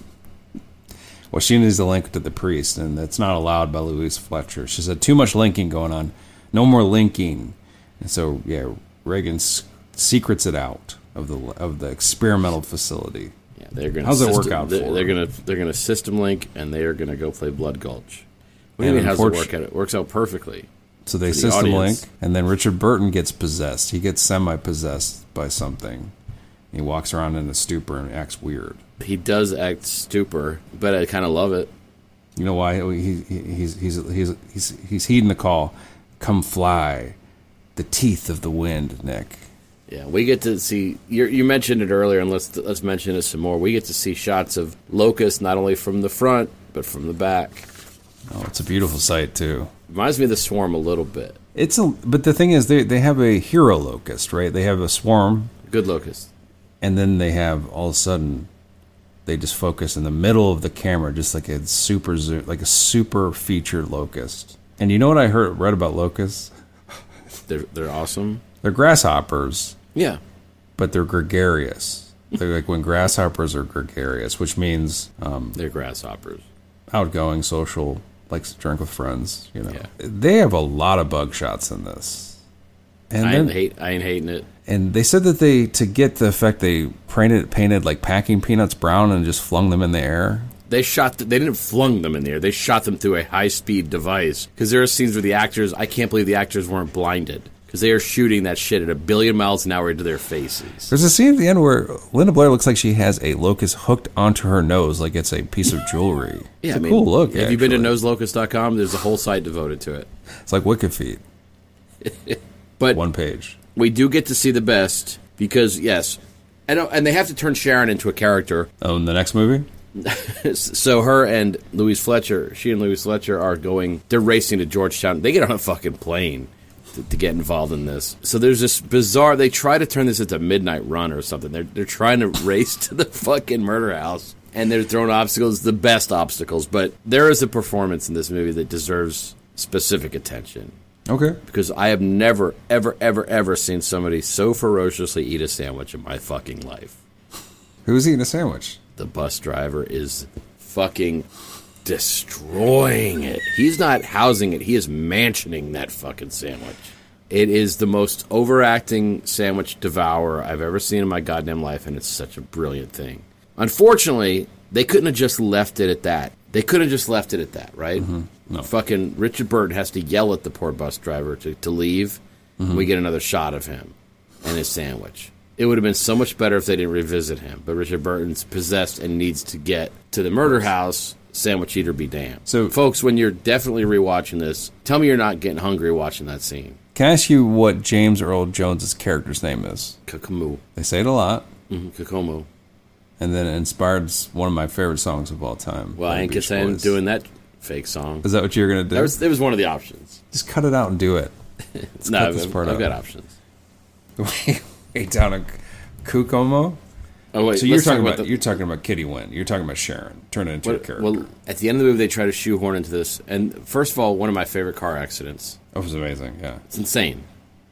Well, she needs to link to the priest, and that's not allowed by Louise Fletcher. She said too much linking going on, no more linking, and so yeah, Regan s- secrets it out of the of the experimental facility. yeah, they're going. How's it work out They're, for they're going to they're going to system link, and they are going to go play Blood Gulch. What do you mean? How's it work out? It works out perfectly. So they the system audience. link, and then Richard Burton gets possessed. He gets semi possessed by something. He walks around in a stupor and acts weird. He does act stupor, but I kind of love it. You know why? He, he, he's, he's, he's, he's, he's heeding the call. Come fly, the teeth of the wind, Nick. Yeah, we get to see. You you mentioned it earlier, and let's let's mention it some more. We get to see shots of Locust not only from the front but from the back. Oh, it's a beautiful sight too. Reminds me of the Swarm a little bit. It's a, but the thing is, they they have a hero locust, right? They have a swarm, Good Locust. and then they have all of a sudden, they just focus in the middle of the camera, just like a super zoom, like a super featured locust. And you know what I heard read about locusts? They're they're awesome. They're grasshoppers, Yeah, but they're gregarious. They're like when grasshoppers are gregarious, which means um, they're grasshoppers. outgoing, social, likes to drink with friends. You know, Yeah. they have a lot of bug shots in this. And I then- ain't hate. I ain't hating it. and they said that they to get the effect they painted painted like packing peanuts brown and just flung them in the air. They shot. th- they didn't flung them in the air. They shot them through a high speed device. Because there are scenes where the actors. I can't believe the actors weren't blinded. Because they are shooting that shit at a billion miles an hour into their faces. There's a scene at the end where Linda Blair looks like she has a locust hooked onto her nose like it's a piece of jewelry. Yeah, it's a mean, cool look. Have you been to actually. noselocust.com? There's a whole site devoted to it. It's like Wicked Feet, (laughs) But one page. we do get to see the best because yes, and uh, and they have to turn Sharon into a character. Oh, in the next movie, (laughs) So her and Louise Fletcher, she and Louise Fletcher are going. They're racing to Georgetown. They get on a fucking plane to, to get involved in this. So there's this bizarre. They try to turn this into Midnight Run or something. They're they're trying to (laughs) race to the fucking murder house. And they're throwing obstacles, the best obstacles. But there is a performance in this movie that deserves specific attention. okay. because I have never, ever, ever, ever seen somebody so ferociously eat a sandwich in my fucking life. Who's eating a sandwich? The bus driver is fucking destroying it. He's not housing it, he is mansioning that fucking sandwich. It is the most overacting sandwich devourer I've ever seen in my goddamn life, and it's such a brilliant thing. Unfortunately, they couldn't have just left it at that. They could have just left it at that, right? Mm-hmm. No. Fucking Richard Burton has to yell at the poor bus driver to, to leave. and We get another shot of him and his sandwich. It would have been so much better if they didn't revisit him. But Richard Burton's possessed and needs to get to the murder house. Sandwich eater be damned. So- folks, when you're definitely rewatching this, tell me you're not getting hungry watching that scene. Can I ask you what James Earl Jones's character's name is? Kokumo, They say it a lot, mm Kokumo. and then it inspired one of my favorite songs of all time. Well, I ain't saying doing that fake song. Is that what you're gonna do? That was, that was one of the options. Just cut it out and do it. (laughs) no, cut I've, this part I've out. got options. (laughs) Way down a Kukomo. Oh wait, So you're talking about, the- you're talking about Kitty Winn. You're talking about Sharon. Turn it into a What- character. well, at the end of the movie, they try to shoehorn into this. And first of all, one of my favorite car accidents. Oh, that was amazing. Yeah, It's insane.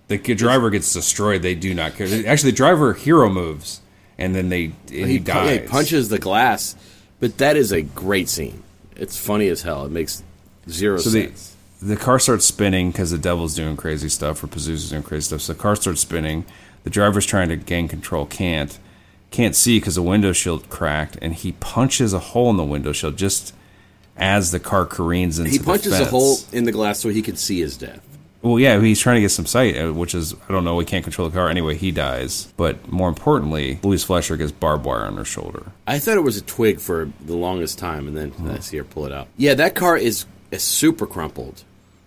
the driver gets destroyed. They do not care. Actually, the driver hero moves, and then they and he, He, pu- yeah, dies. he punches the glass, but that is a great scene. It's funny as hell. It makes zero So the sense. the car starts spinning because the devil's doing crazy stuff or Pazuzu's doing crazy stuff. So the car starts spinning. The driver's trying to gain control, can't, can't see because the window shield cracked, and he punches a hole in the window shield just as the car careens into he the punches a hole in the glass so he can see his death. Well, yeah, he's trying to get some sight, uh, which is I don't know. We can't control the car anyway. He dies, but more importantly, Louise Fletcher gets barbed wire on her shoulder. I thought it was a twig for the longest time, and then I see her pull it out. Yeah, that car is, is super crumpled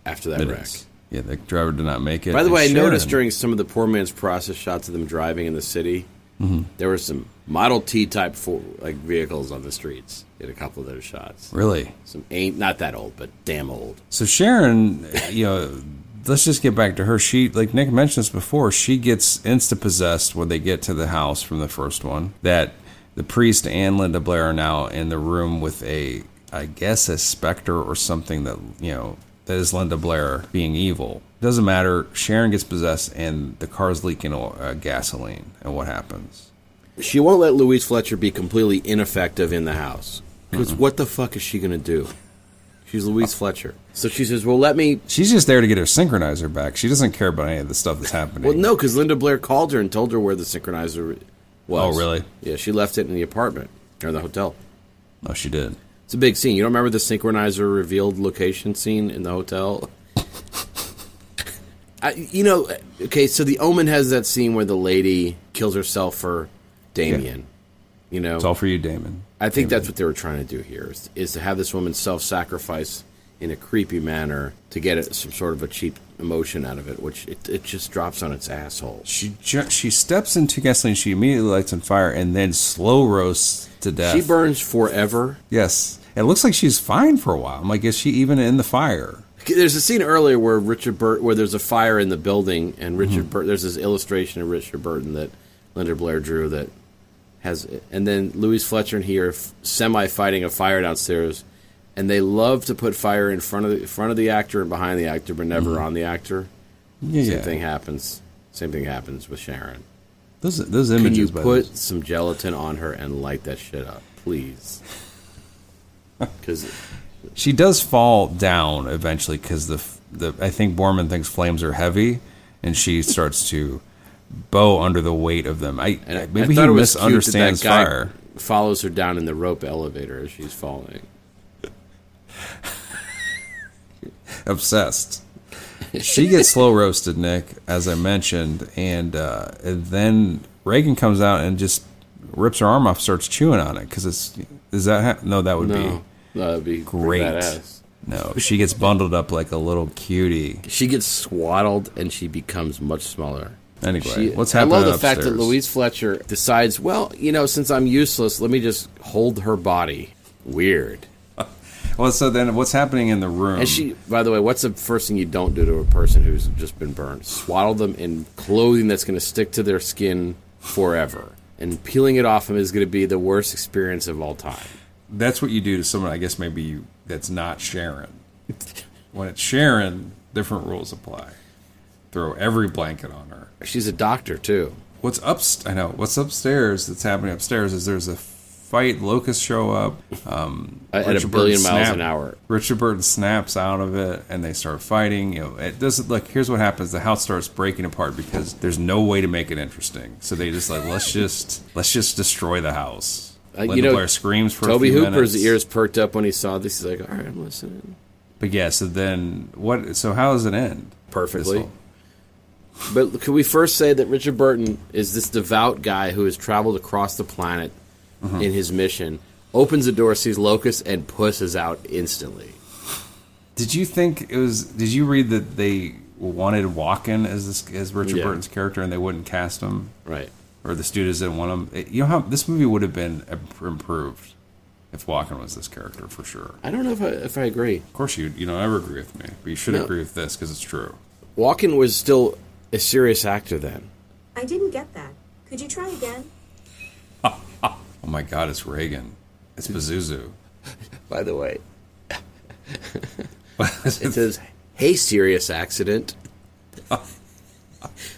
after that It wreck. is. Yeah, the driver did not make it. By the way, I noticed during some of the poor man's process shots of them driving in the city, Mm-hmm. there were some Model T type for, like vehicles on the streets in a couple of those shots. really. Some ain't not that old, but damn old. So Sharon, you know, let's just get back to her. She, like Nick mentioned this before, she gets insta possessed when they get to the house from the first one. That the priest and Linda Blair are now in the room with a I guess, a specter or something that you know is Linda Blair being evil. Doesn't matter. Sharon gets possessed, and the car's leaking uh, gasoline. And what happens? She won't let Louise Fletcher be completely ineffective in the house. Because what the fuck is she going to do? She's Louise Fletcher. So she says, well, let me. She's just there to get her synchronizer back. She doesn't care about any of the stuff that's happening. Well, no, because Linda Blair called her and told her where the synchronizer was. Oh, really? Yeah, she left it in the apartment or in the hotel. Oh, she did. It's a big scene. You don't remember the synchronizer revealed location scene in the hotel? (laughs) I, you know, okay, so the Omen has that scene where the lady kills herself for Damien. You know, It's all for you, Damon. I think that's what they were trying to do here is, is to have this woman self-sacrifice in a creepy manner to get it, some sort of a cheap emotion out of it, which it, it just drops on its asshole. She ju- she steps into gasoline. She immediately lights on fire and then slow roasts to death. She burns forever. Yes, it looks like she's fine for a while. I'm like, is she even in the fire? There's a scene earlier where Richard Burt, where there's a fire in the building, and Richard mm-hmm. Burt, there's this illustration of Richard Burton that Linda Blair drew that has, and then Louise Fletcher and he are semi fighting a fire downstairs, and they love to put fire in front of the front of the actor and behind the actor, but never mm-hmm. on the actor. Yeah, Same thing happens. Same thing happens with Sharon. Those those Can you images. put the- some gelatin on her and light that shit up, please? (laughs) Because she does fall down eventually because the the I think Boorman thinks flames are heavy, and she starts to bow under the weight of them. I, maybe I he it that misunderstands that fire. Follows her down in the rope elevator as she's falling. (laughs) Obsessed. she gets slow roasted, Nick, as I mentioned, and, uh, and then Regan comes out and just rips her arm off, starts chewing on it because it's is that ha- no that would No, be that would be great. No, she gets bundled up like a little cutie. She gets swaddled and she becomes much smaller. Anyway, She- what's happening? I love the fact that? Louise Fletcher decides, well, you know, since I'm useless, let me just hold her body. Weird. (laughs) Well, so then what's happening in the room? And she, by the way, what's the first thing you don't do to a person who's just been burned? Swaddle them in clothing that's going to stick to their skin forever. And peeling it off them is going to be the worst experience of all time. That's what you do to someone. I guess maybe you, that's not Sharon. when it's Sharon, different rules apply. Throw every blanket on her. She's a doctor, too. What's up? I know what's upstairs. That's happening upstairs is there's a fight. Locusts show up um, At a Richard billion Burton miles snap- an hour. Richard Burton snaps out of it, and they start fighting. You know, it doesn't look. Here's what happens: the house starts breaking apart because there's no way to make it interesting. So they just like let's just let's just destroy the house. Uh, you know, Blair screams for Toby a few Hooper's minutes. ears perked up when he saw this. He's like, all right, I'm listening. But yeah, so then what? So how does it end? Perfectly. But could we first say that Richard Burton is this devout guy who has traveled across the planet Mm-hmm. in his mission, opens the door, sees Locust, and pusses out instantly. Did you think it was? Did you read that they wanted Walken as this as Richard Yeah. Burton's character, and they wouldn't cast him, Right. Or the studios didn't want him? It- you know how this movie would have been improved if Walken was this character for sure. I don't know if I, if I agree. Of course, you you don't ever agree with me, but you should No. agree with this because it's true. Walken was still a serious actor then. I didn't get that. Could you try again? (laughs) Oh my God, it's Regan. It's Pazuzu. By the way, (laughs) it says, "Hey, serious accident." (laughs)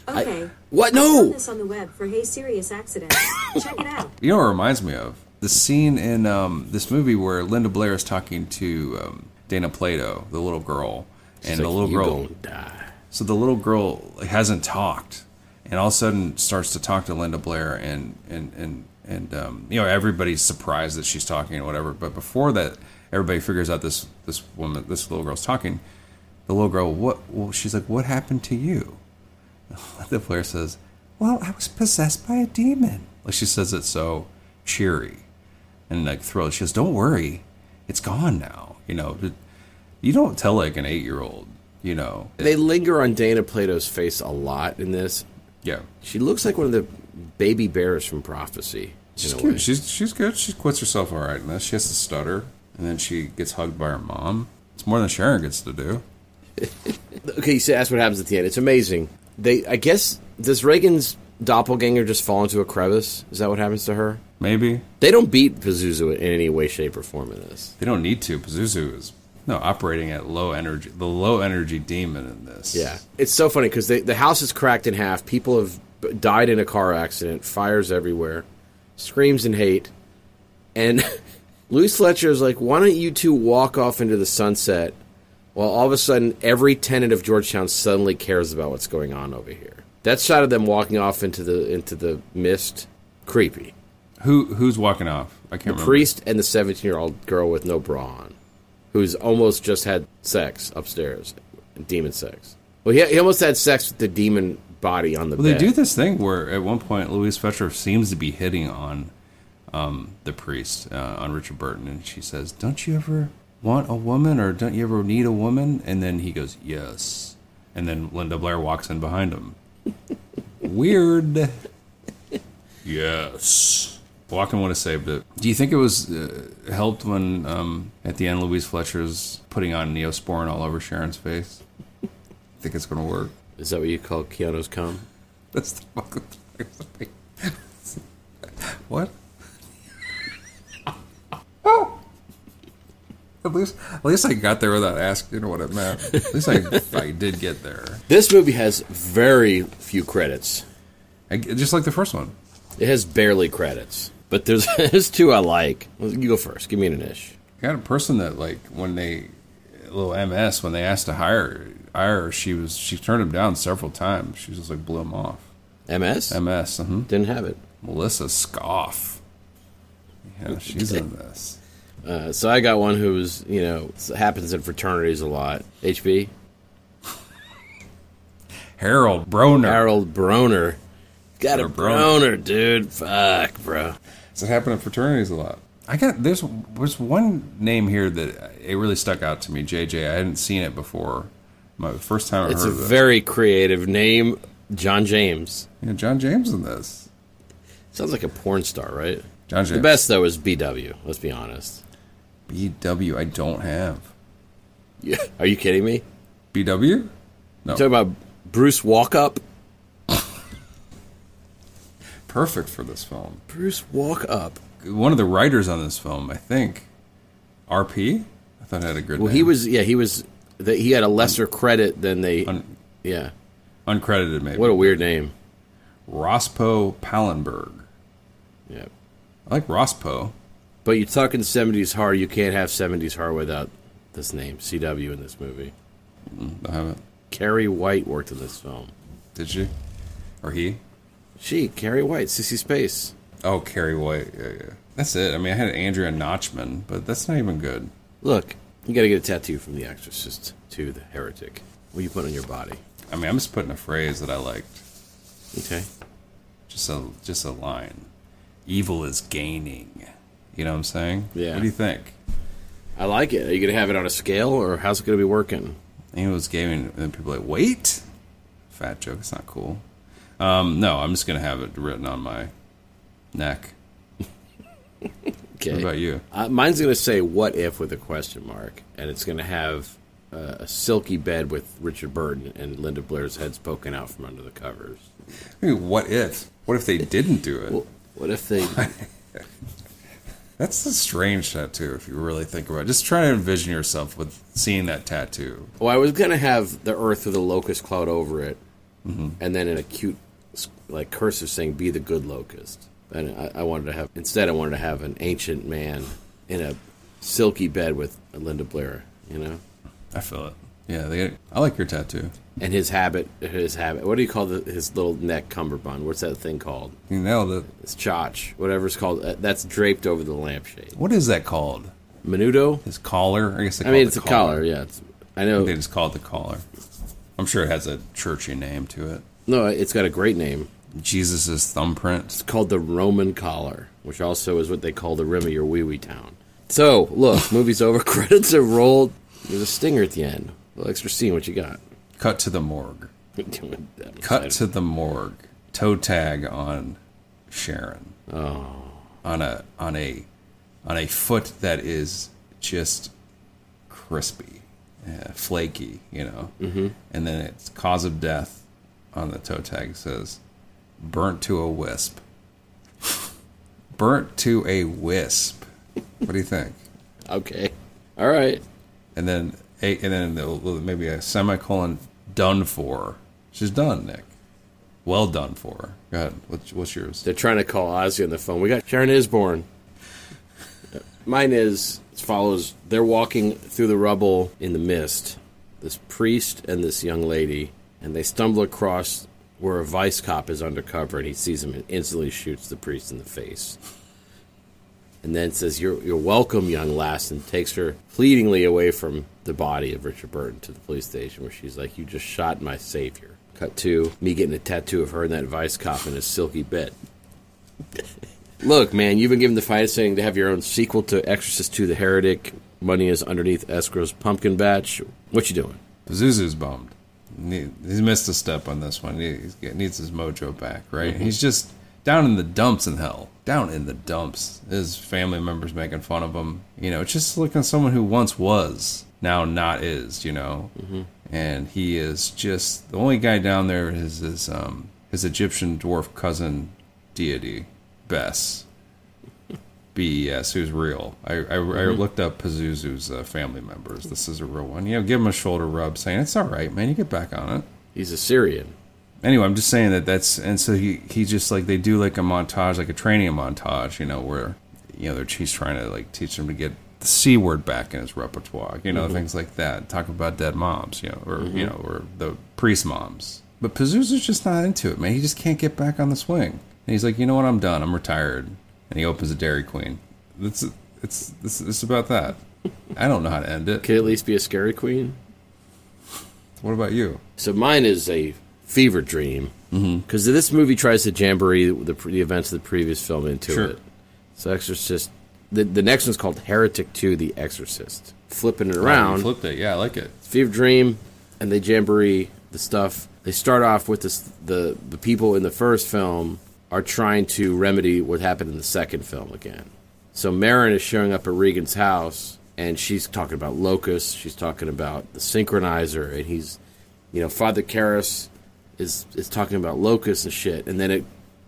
Okay. I found No. this on the web for Hey Serious Accident. (laughs) Check it out. You know what it reminds me of? The scene in um, this movie where Linda Blair is talking to um, Dana Plato, the little girl, and She's the little "You girl. die." So the little girl hasn't talked, and all of a sudden starts to talk to Linda Blair, and and and and um, you know everybody's surprised that she's talking or whatever. But before that, everybody figures out this this woman, this little girl's talking. The little girl, what? Well, she's like, "What happened to you?" Linda Blair says, "Well, I was possessed by a demon." Like she says it so cheery and like thrilled. She goes, "Don't worry, it's gone now." You know, you don't tell like an eight year old. You know, They linger on Dana Plato's face a lot in this. yeah. She looks like one of the baby bears from Prophecy. She's in a way. cute. She's she's good. She quits herself all right in this. She has to stutter, and then she gets hugged by her mom. It's more than Sharon gets to do. (laughs) Okay, so that's what happens at the end. It's amazing. They, I guess, does Regan's doppelganger just fall into a crevice? Is that what happens to her? Maybe They don't beat Pazuzu in any way, shape, or form in this. they don't need to. Pazuzu is no operating at low energy. The low energy demon in this. Yeah, it's so funny because the house is cracked in half. People have died in a car accident. Fires everywhere. Screams in hate. And (laughs) Louise Fletcher is like, "Why don't you two walk off into the sunset?" While all of a sudden, every tenant of Georgetown suddenly cares about what's going on over here. That shot of them walking off into the into the mist, creepy. Who who's walking off? I can't The remember. priest and the seventeen-year-old girl with no bra on, who's almost just had sex upstairs, demon sex. Well, he, he almost had sex with the demon body on the Well, they do this thing where at one point Louise Fletcher seems to be hitting on um, the priest, uh, on Richard Burton, and she says, "Don't you ever want a woman, or don't you ever need a woman?" And then he goes, "Yes," and then Linda Blair walks in behind him. (laughs) Weird. yes. Walken would have saved it. Do you think it was uh, helped when um, at the end Louise Fletcher's putting on Neosporin all over Sharon's face? I (laughs) think it's going to work? Is that what you call Keanu's cum? That's the fucking (laughs) What? (laughs) At least, at least I got there without asking what it meant. At least I, (laughs) I did get there. This movie has very few credits. I, just like the first one. It has barely credits, but there's (laughs) there's two I like. You go first. Give me an ish. I got a person that like when they little MS when they asked to hire hire her, she was she turned him down several times. She just like blew him off. MS MS. uh didn't have it. Melissa Scoff. Yeah, she's in this. Uh, so I got one who's you know happens in fraternities a lot. HB Harold Broner. Harold Broner. Got a Harold Broner. Broner, dude. Fuck, bro. Does it happen in fraternities a lot? I got there's there's one name here that it really stuck out to me. JJ. I hadn't seen it before. My first time I It's heard a of it. very creative name. John James. Yeah, John James in this. Sounds like a porn star, right? John James. The best though is BW. Let's be honest. BW. I don't have Yeah. Are you kidding me? BW. No, talking about Bruce Walkup. (laughs) perfect for this film. Bruce Walkup. One of the writers on this film, I think, RP. I thought it had a good. Well, name. he was. Yeah, he was. He had a lesser credit than they. Un- yeah. uncredited. Maybe What a weird name. Rospo Pallenberg. Yeah. I like Rospo. But you're talking 70s horror. You can't have 70s horror without this name, CW, in this movie. Mm, I haven't. Carrie White worked in this film. Did she? Or he? She, Carrie White, Sissy Spacek. Oh, Carrie White. Yeah, yeah. That's it. I mean, I had Andrea Notchman, but that's not even good. Look, you got to get a tattoo from The Exorcist to The Heretic. What you put on your body? I mean, I'm just putting a phrase that I liked. Okay. Just a just a line. Evil is gaining. You know what I'm saying? Yeah. What do you think? I like it. Are you going to have it on a scale, or how's it going to be working? Evil is gaming, and then people are like, wait, fat joke. It's not cool. Um, no, I'm just gonna have it written on my neck. (laughs) Okay. What about you? Uh, mine's going to say "What if" with a question mark, and it's going to have uh, a silky bed with Richard Burton and Linda Blair's heads poking out from under the covers. I mean, what if? What if they didn't do it? Well, what if they? (laughs) That's a strange tattoo if you really think about it. Just try to envision yourself with seeing that tattoo. well, I was going to have the Earth with a locust cloud over it, Mm-hmm. and then in a cute, like cursive saying "Be the good locust." And I, I wanted to have instead, I wanted to have an ancient man in a silky bed with Linda Blair. You know. I feel it. Yeah, they, I like your tattoo. And his habit, his habit. What do you call the, his little neck cummerbund? What's that thing called? You nailed it. It's chotch, whatever it's called. Uh, That's draped over the lampshade. What is that called? Menudo. His collar? I guess they I mean, it it's a collar. Yeah, it's, I know. they just call it the collar. I'm sure it has a churchy name to it. No, it's got a great name. Jesus' thumbprint. It's called the Roman collar, which also is what they call the rim of your wee wee town. So, look, movie's over. (laughs) Credits have rolled. There's a stinger at the end. A little extra scene. What you got? Cut to the morgue. (laughs) Cut to the morgue. Toe tag on Sharon. Oh, On a on a on a foot that is just crispy, yeah, flaky, you know. Mm-hmm. And then it's cause of death on the toe tag says burnt to a wisp. (laughs) burnt to a wisp. What do you think? (laughs) Okay. All right. And then a, and then the- maybe a semicolon done for. She's done, Nick. Well done for. Go ahead. What's, what's yours? They're trying to call Ozzy on the phone. We got Sharon Isborn. Mine is as follows: They're walking through the rubble in the mist. This priest and this young lady, and they stumble across where a vice cop is undercover, and he sees him and instantly shoots the priest in the face. And then says, "You're you're welcome, young lass," and takes her pleadingly away from the body of Richard Burton to the police station, where she's like, "You just shot my savior." Cut to me getting a tattoo of her and that vice cop in a silky bit. (laughs) Look, man, you've been given the finest thing to have your own sequel to Exorcist II: The Heretic. Money is underneath escrow's pumpkin batch. What you doing? Zuzu's bummed. He's missed a step on this one. He needs his mojo back, right? Mm-hmm. He's just down in the dumps in hell. Down in the dumps. His family members making fun of him. You know, just looking at someone who once was, now not is, you know? And he is just the only guy down there is his, um, his Egyptian dwarf cousin deity, Bes. (laughs) BES, who's real. I, I, I looked up Pazuzu's uh, family members. This is a real one. You know, give him a shoulder rub, saying it's all right, man. You get back on it. He's a Syrian. Anyway, I'm just saying that that's and so he he just like they do like a montage, like a training montage, you know, where you know they're he's trying to like teach him to get the c word back in his repertoire, you know, mm-hmm. things like that. Talk about dead moms, you know, or you mm-hmm. know, or the priest moms. But Pazuzu's just not into it, man. He just can't get back on the swing. And he's like, you know what, I'm done. I'm retired. And he opens a Dairy Queen. It's it's it's, it's about that. I don't know how to end it. Could at least be a scary queen. What about you? So mine is a fever dream mm-hmm. because this movie tries to jamboree the, the events of the previous film into Sure. it. So Exorcist. The, the next one's called Heretic 2: The Exorcist. Flipping it around, flipped it. Yeah, I like it. Fever Dream, and they jamboree the stuff. They start off with this, the the people in the first film are trying to remedy what happened in the second film again. So Merrin is showing up at Regan's house, and she's talking about locusts. She's talking about the synchronizer, and he's, you know, Father Karras is is talking about locusts and shit, and then it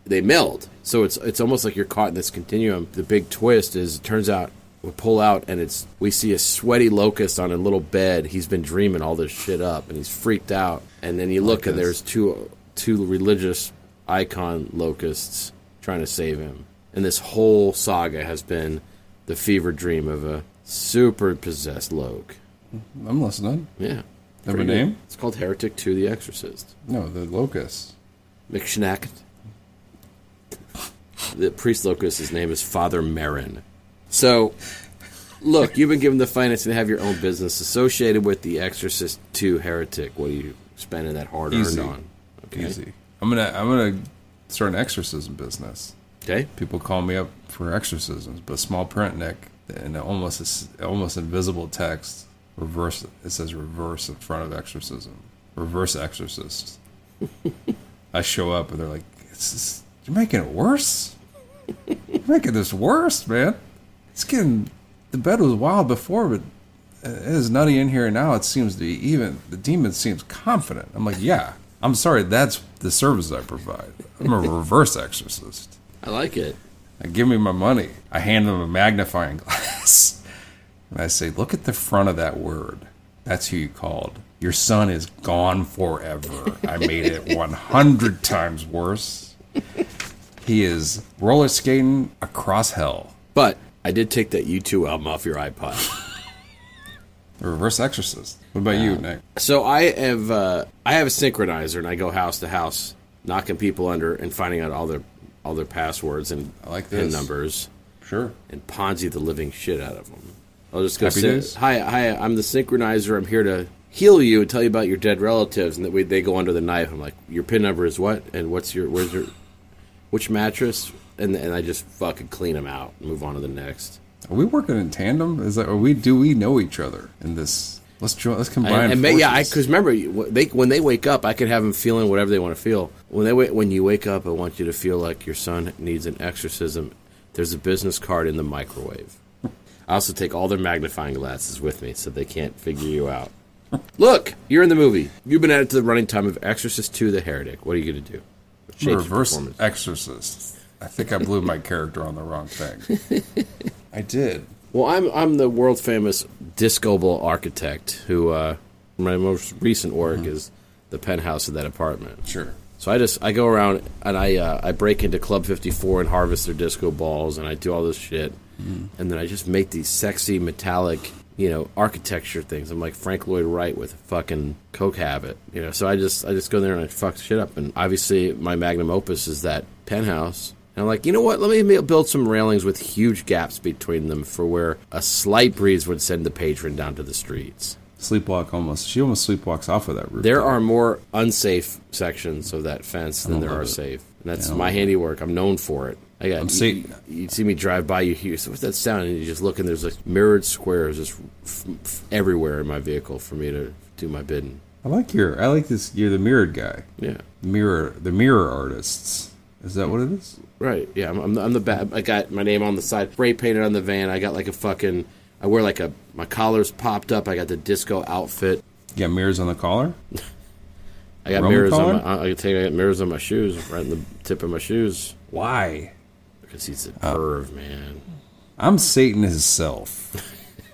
they meld. So it's it's almost like you're caught in this continuum. The big twist is it turns out we pull out and it's we see a sweaty locust on a little bed. He's been dreaming all this shit up and he's freaked out. And then you look and there's two two religious icon locusts trying to save him. And this whole saga has been the fever dream of a super possessed Loke. I'm listening. Yeah. Have a name? It's called Heretic 2 The Exorcist. No, the locust. McShnack. The priest locust, his name is Father Merrin. So, look, you've been given the finance to have your own business associated with The Exorcist 2 Heretic. What are you spending that hard Easy. earned on? Okay. Easy. I'm gonna I'm gonna start an exorcism business. Okay. People call me up for exorcisms, but small print, Nick, and almost almost invisible text. Reverse. It says reverse in front of exorcism. Reverse exorcist. (laughs) I show up and they're like, just, "You're making it worse. You're making this worse, man. It's getting. The bed was wild before, but it is nutty in here now. It seems to be even. The demon seems confident. I'm like, yeah. I'm sorry. That's the service I provide. I'm a reverse exorcist. I like it. I give me my money. I hand them a magnifying glass. (laughs) And I say, look at the front of that word. That's who you called. Your son is gone forever. I made it (laughs) 100 times worse. He is roller skating across hell. But I did take that U2 album off your iPod. (laughs) The reverse exorcist. What about you, Nick? So I have uh, I have a synchronizer, and I go house to house, knocking people under and finding out all their all their passwords and I like PIN this. numbers, Sure. and Ponzi the living shit out of them. I'll just go Happy say, days? "Hi, hi, I'm the synchronizer. I'm here to heal you and tell you about your dead relatives." And that way they go under the knife. I'm like, "Your PIN number is what? And what's your where's your which mattress?" And and I just fucking clean them out, and move on to the next. Are we working in tandem? Is that, are we, do we know each other in this? Let's join, let's combine And, and ma- yeah, because remember, they when they wake up, I could have them feeling whatever they want to feel. When they when you wake up, I want you to feel like your son needs an exorcism. There's a business card in the microwave. I also take all their magnifying glasses with me, so they can't figure you out. Look, you're in the movie. You've been added to the running time of Exorcist II: The Heretic. What are you going to do? Reverse. Exorcist. I think I blew my character on the wrong thing. (laughs) I did. Well, I'm I'm the world famous disco ball architect who uh, my most recent work is the penthouse of that apartment. Sure. So I just I go around and I uh, I break into Club 54 and harvest their disco balls and I do all this shit, and then I just make these sexy metallic you know architecture things. I'm like Frank Lloyd Wright with a fucking coke habit, you know. So I just I just go there and I fuck shit up. And obviously my magnum opus is that penthouse. And I'm like, you know what? Let me build some railings with huge gaps between them for where a slight breeze would send the patron down to the streets. Sleepwalk almost. She almost sleepwalks off of that roof. There are more unsafe sections of that fence than there are it. safe. And that's my it. handiwork. I'm known for it. I got I'm you, see- you see me drive by, you hear so what's that sound, and you just look, and there's like mirrored squares just f- f- everywhere in my vehicle for me to do my bidding. I like your. I like this. You're the mirrored guy. Yeah, Mirror. The mirror artists. Is that what it is? right. Yeah, I'm, I'm, the, I'm the bad. I got my name on the side, spray painted on the van. I got like a fucking. I wear like a my collar's popped up. I got the disco outfit. You got mirrors on the collar. (laughs) I got Roman mirrors on my. I I can tell you, I got mirrors on my shoes, right in the tip of my shoes, Why? Because he's a perv, man. I'm Satan himself.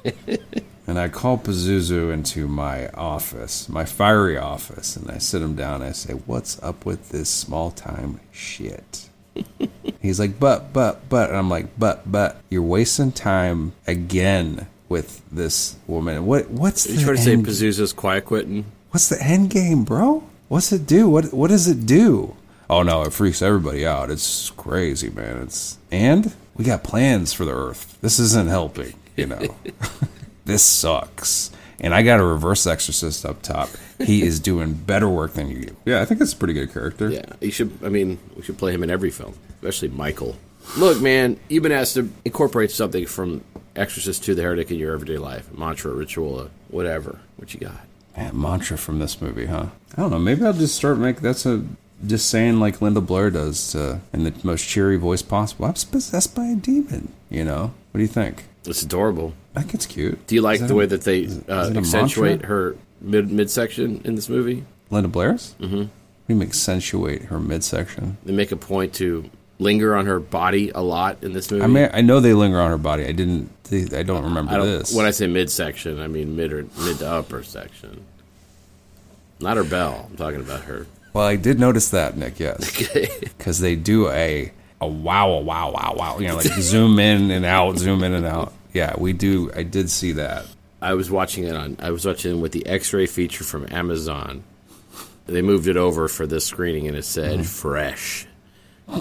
(laughs) and I call Pazuzu into my office, my fiery office, and I sit him down and I say, What's up with this small time shit? (laughs) He's like, But, but, but. And I'm like, But, but, you're wasting time again with this woman. What What's You the trying to say Pazuzu's quiet quitting? What's the end game, bro? What's it do? What What does it do? Oh no, it freaks everybody out. It's crazy, man. It's and we got plans for the Earth. This isn't helping. You know, (laughs) (laughs) this sucks. And I got a reverse exorcist up top. He is doing better work than you do. Yeah, I think it's a pretty good character. Yeah, you should. I mean, we should play him in every film, especially Michael. Look, man, you've been asked to incorporate something from Exorcist to the Heretic in your everyday life, mantra, ritual, uh, whatever. What you got? Man, mantra from this movie, huh? I don't know. Maybe I'll just start making that's a just saying like Linda Blair does uh, in the most cheery voice possible. I'm possessed by a demon. You know. What do you think? It's adorable. That gets cute. Do you like the a- way that they is- uh, is accentuate her mid midsection in this movie? Linda Blair's? Mm-hmm. We accentuate her midsection. They make a point to linger on her body a lot in this movie. I mean, I know they linger on her body. I didn't. I don't remember I don't, this. when I say midsection, I mean mid or mid to upper section. Not her bell. I'm talking about her. Well, I did notice that, Nick. Yes, (laughs) because they do a a wow, a wow, wow, wow. You know, like zoom in and out, zoom in and out. Yeah, we do. I did see that. I was watching it on. I was watching it with the X-ray feature from Amazon. They moved it over for this screening, and it said mm-hmm. "fresh." (laughs)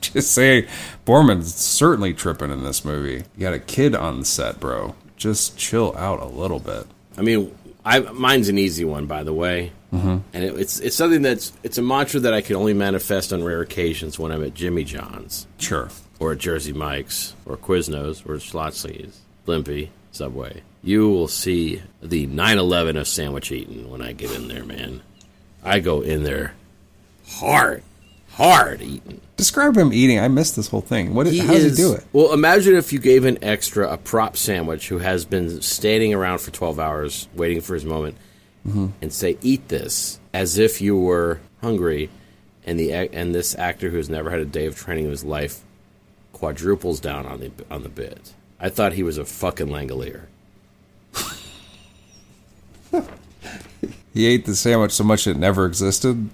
Just say, Boorman's certainly tripping in this movie. You got a kid on the set, bro. Just chill out a little bit. I mean, I mine's an easy one, by the way, mm-hmm. and it, it's it's something that's it's a mantra that I can only manifest on rare occasions when I'm at Jimmy John's Sure. or at Jersey Mike's or Quiznos or Schlotzsky's, Blimpie, Subway. You will see the 9/11 of sandwich eating when I get in there, man. I go in there hard, hard eating. Describe him eating. I missed this whole thing. What? how does he do it? Well, imagine if you gave an extra a prop sandwich who has been standing around for 12 hours waiting for his moment Mm-hmm. and say, eat this as if you were hungry. And, the, and this actor who's never had a day of training in his life quadruples down on the, on the bit. I thought he was a fucking Langolier. (laughs) He ate the sandwich so much it never existed.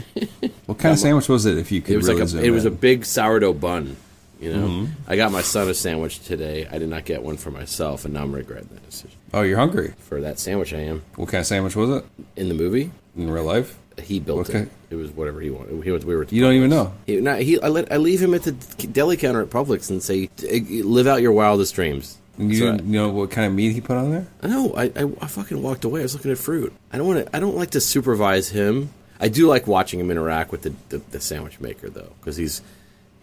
(laughs) what kind of sandwich was it? If you could It was really like a, it was a big sourdough bun. You know, Mm-hmm. I got my son a sandwich today. I did not get one for myself, and now I'm regretting that decision. Oh, you're hungry. For that sandwich, I am What kind of sandwich was it in the movie. in real life? He built Okay. it. It was whatever he wanted. He was, we were. You don't even know. He, no, he, I, let, I leave him at the deli counter at Publix and say, "Live out your wildest dreams." You So didn't know what kind of meat he put on there? I, no, I, I, I fucking walked away. I was looking at fruit. I don't want to. I don't like to supervise him. I do like watching him interact with the, the, the sandwich maker though, because he's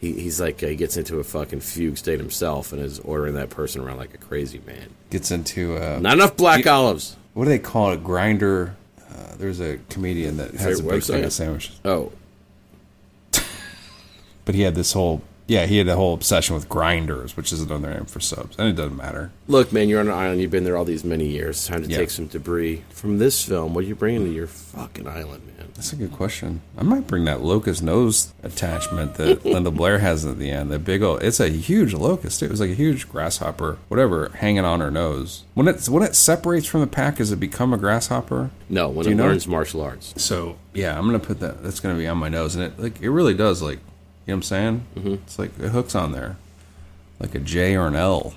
he, he's like uh, he gets into a fucking fugue state himself and is ordering that person around like a crazy man. Gets into uh, Not enough black olives. what do they call it? Grinder. Uh, there's a comedian that has a big thing of sandwiches, Oh, (laughs) but he had this whole Yeah, he had a whole obsession with grinders, which is another name for subs, and it doesn't matter. Look, man, you're on an island. You've been there all these many years. It's time to Yeah. take some debris from this film. What are you bringing to your fucking island, man? That's a good question. I might bring that locust nose attachment that (laughs) Linda Blair has at the end. That big old, it's a huge locust. It was like a huge grasshopper, whatever, hanging on her nose. When it when it separates from the pack, does it become a grasshopper? No, when Do it you know? learns martial arts. So yeah, I'm gonna put that. That's gonna be on my nose, and it like it really does. Like you know what I'm saying? Mm-hmm. It's like it hooks on there, like a J or an L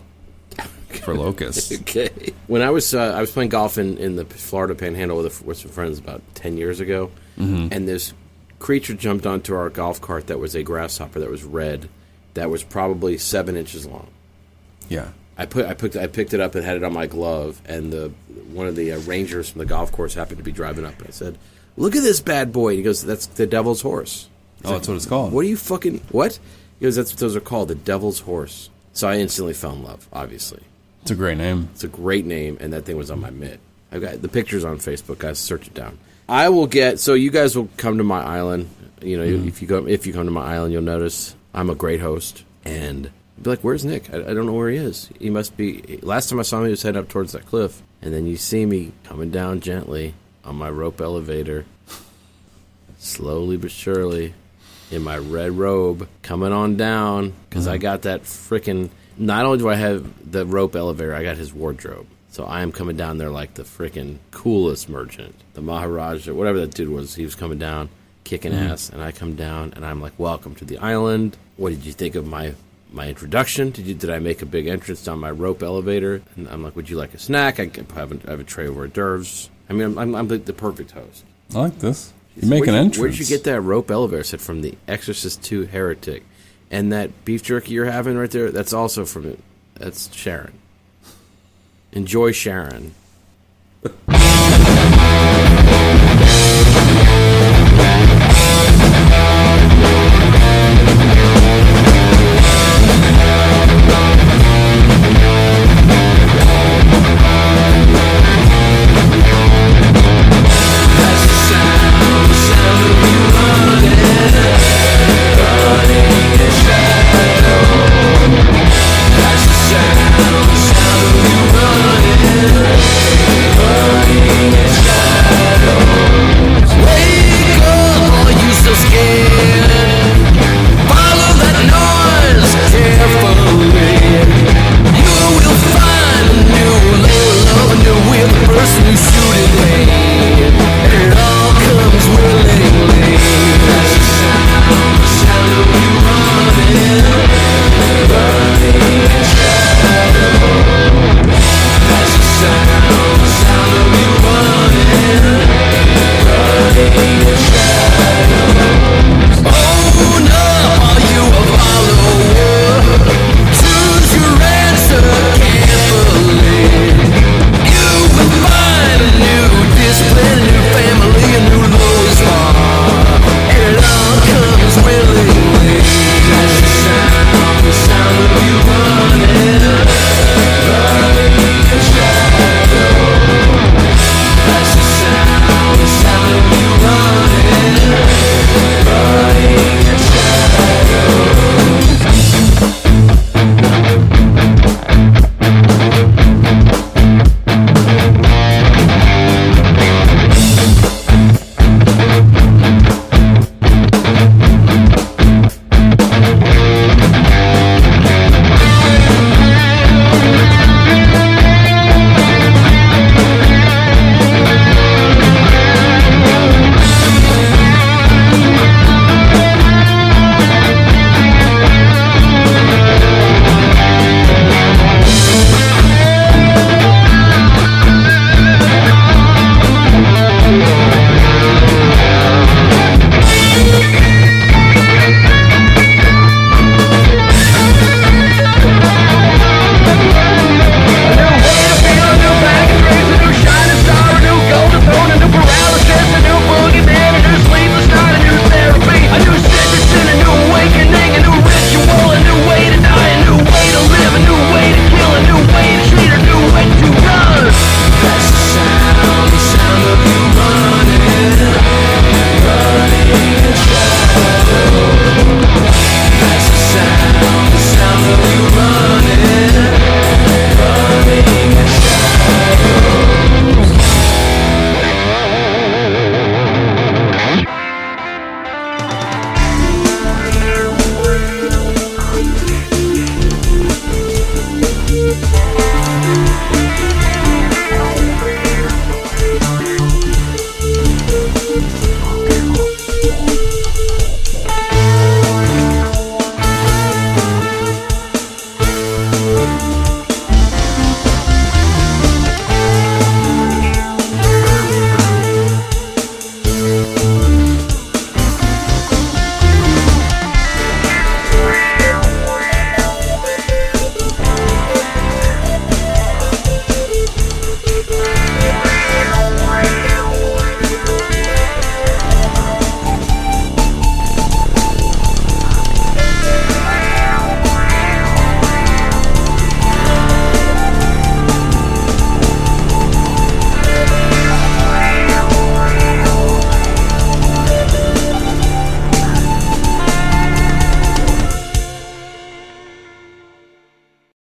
for locust. (laughs) Okay. When I was uh, I was playing golf in, in the Florida Panhandle with, a, with some friends about ten years ago, and this creature jumped onto our golf cart that was a grasshopper that was red, that was probably seven inches long. yeah. I put I picked I picked it up and had it on my glove, and the one of the uh, rangers from the golf course happened to be driving up, and I said, "Look at this bad boy." And he goes, "That's the devil's horse." Oh, that's what it's called. What are you fucking what? He goes, "That's what those are called, the devil's horse." So I instantly fell in love. Obviously, It's a great name. it's a great name, and that thing was on my mitt. I've got the pictures on Facebook, guys. Search it down. I will get. So you guys will come to my island. You know, mm-hmm. if you go, if you come to my island, you'll notice I'm a great host, and be like, "Where's Nick? I, I don't know where he is. He must be." Last time I saw him, he was heading up towards that cliff, and then you see me coming down gently on my rope elevator, slowly but surely, in my red robe, coming on down because I mm-hmm. got that freaking. Not only do I have the rope elevator, I got his wardrobe. So I am coming down there like the freaking coolest merchant, the Maharaja, whatever that dude was. He was coming down, kicking mm-hmm. ass, and I come down and I'm like, "Welcome to the island. What did you think of my my introduction? Did you did I make a big entrance down my rope elevator?" And I'm like, "Would you like a snack? I have a, I have a tray of hors d'oeuvres. I mean, I'm, I'm, I'm the, the perfect host." I like this. You make an you- entrance. Where did you get that rope elevator? I said from the Exorcist Two Heretic, and that beef jerky you're having right there. That's also from it. That's Sharon. Enjoy Sharon. (laughs)